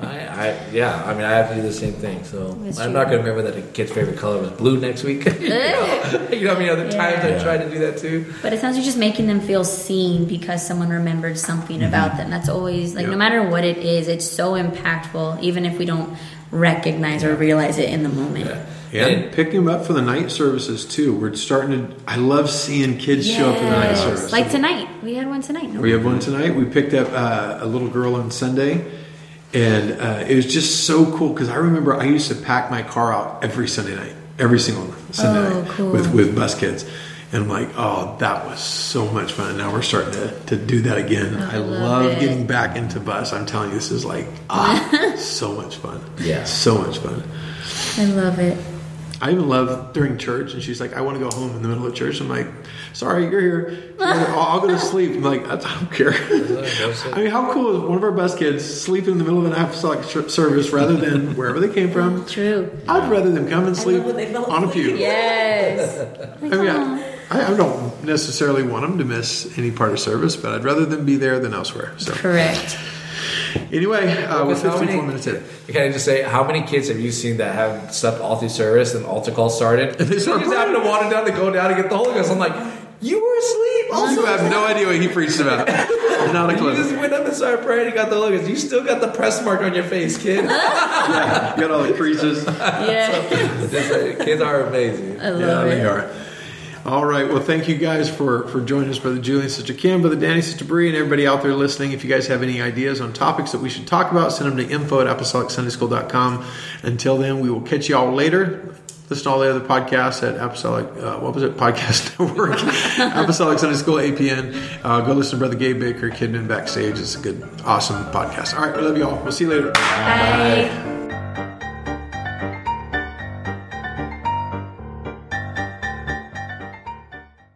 Speaker 2: I, I. Yeah. I mean, I have to do the same thing. So
Speaker 3: That's
Speaker 2: I'm
Speaker 3: true.
Speaker 2: not going to remember that a kid's favorite color was blue next week. [LAUGHS] you know. You know. I mean, other times
Speaker 3: Yeah.
Speaker 2: I try to do that too.
Speaker 3: But it sounds like just making them feel seen because someone remembered something mm-hmm. about them. That's always like
Speaker 1: Yeah.
Speaker 3: no matter what it is, it's so impactful, even if we don't recognize or realize it in the moment.
Speaker 2: Yeah.
Speaker 1: And
Speaker 2: And-
Speaker 1: picking them up for the night services too. We're starting to. I love seeing kids show up for the night
Speaker 3: Yes.
Speaker 1: service.
Speaker 3: Like tonight, we had one tonight. No?
Speaker 1: We have one tonight. We picked up uh, a little girl on Sunday, and uh, it was just so cool because I remember I used to pack my car out every Sunday night, every single Sunday
Speaker 3: Oh,
Speaker 1: night
Speaker 3: cool.
Speaker 1: with with bus kids. And I'm like, oh, that was so much fun. Now we're starting to, to do that again. I,
Speaker 3: love
Speaker 1: love getting back into bus. I'm telling you, this is like, ah, [LAUGHS] so much fun.
Speaker 2: Yeah.
Speaker 1: So much fun.
Speaker 3: I love it.
Speaker 1: I even love during church, and she's like, "I want to go home in the middle of church." I'm like, "Sorry, you're here. She's like, "Oh, I'll go to [LAUGHS] sleep." I'm like, "I don't care." [LAUGHS] I mean, how cool is one of our best kids sleeping in the middle of an apostolic ch- service rather than [LAUGHS] wherever they came from?
Speaker 3: True.
Speaker 1: I'd rather them come and sleep
Speaker 5: when they fell
Speaker 1: on a pew.
Speaker 3: Yes.
Speaker 1: I mean, I, I don't necessarily want them to miss any part of service, but I'd rather them be there than elsewhere. So,
Speaker 3: Correct.
Speaker 1: Anyway, uh, we're
Speaker 2: how
Speaker 1: 54
Speaker 2: many-
Speaker 1: minutes in.
Speaker 2: Can I just say, how many kids have you seen that have slept all through service and altar call started?
Speaker 1: And [LAUGHS] they start
Speaker 2: just happen to wander down to go down to get the Holy Ghost. I'm like, you were asleep. Also,
Speaker 1: You have no idea what he preached about. [LAUGHS] Not a
Speaker 2: You
Speaker 1: clue.
Speaker 2: just went up and started praying and got the Holy Ghost. You still got the press mark on your face, kid. [LAUGHS]
Speaker 1: Yeah, got all the creases.
Speaker 3: Yeah.
Speaker 2: Just, uh, kids are amazing.
Speaker 3: I love
Speaker 1: Yeah,
Speaker 3: it.
Speaker 1: they are. All right. Well, thank you guys for for joining us, Brother Julian, Sister Kim, Brother Danny, Sister Bree, and everybody out there listening. If you guys have any ideas on topics that we should talk about, send them to info at apostolicsundaySchool.com. Until then, we will catch you all later. Listen to all the other podcasts at Apostolic, uh, what was it? Podcast [LAUGHS] Network, [LAUGHS] Apostolic Sunday School, APN. Uh, go listen to Brother Gabe Baker, Kidmin Backstage. It's a good, awesome podcast. All right. We love you all. We'll see you later.
Speaker 3: Bye.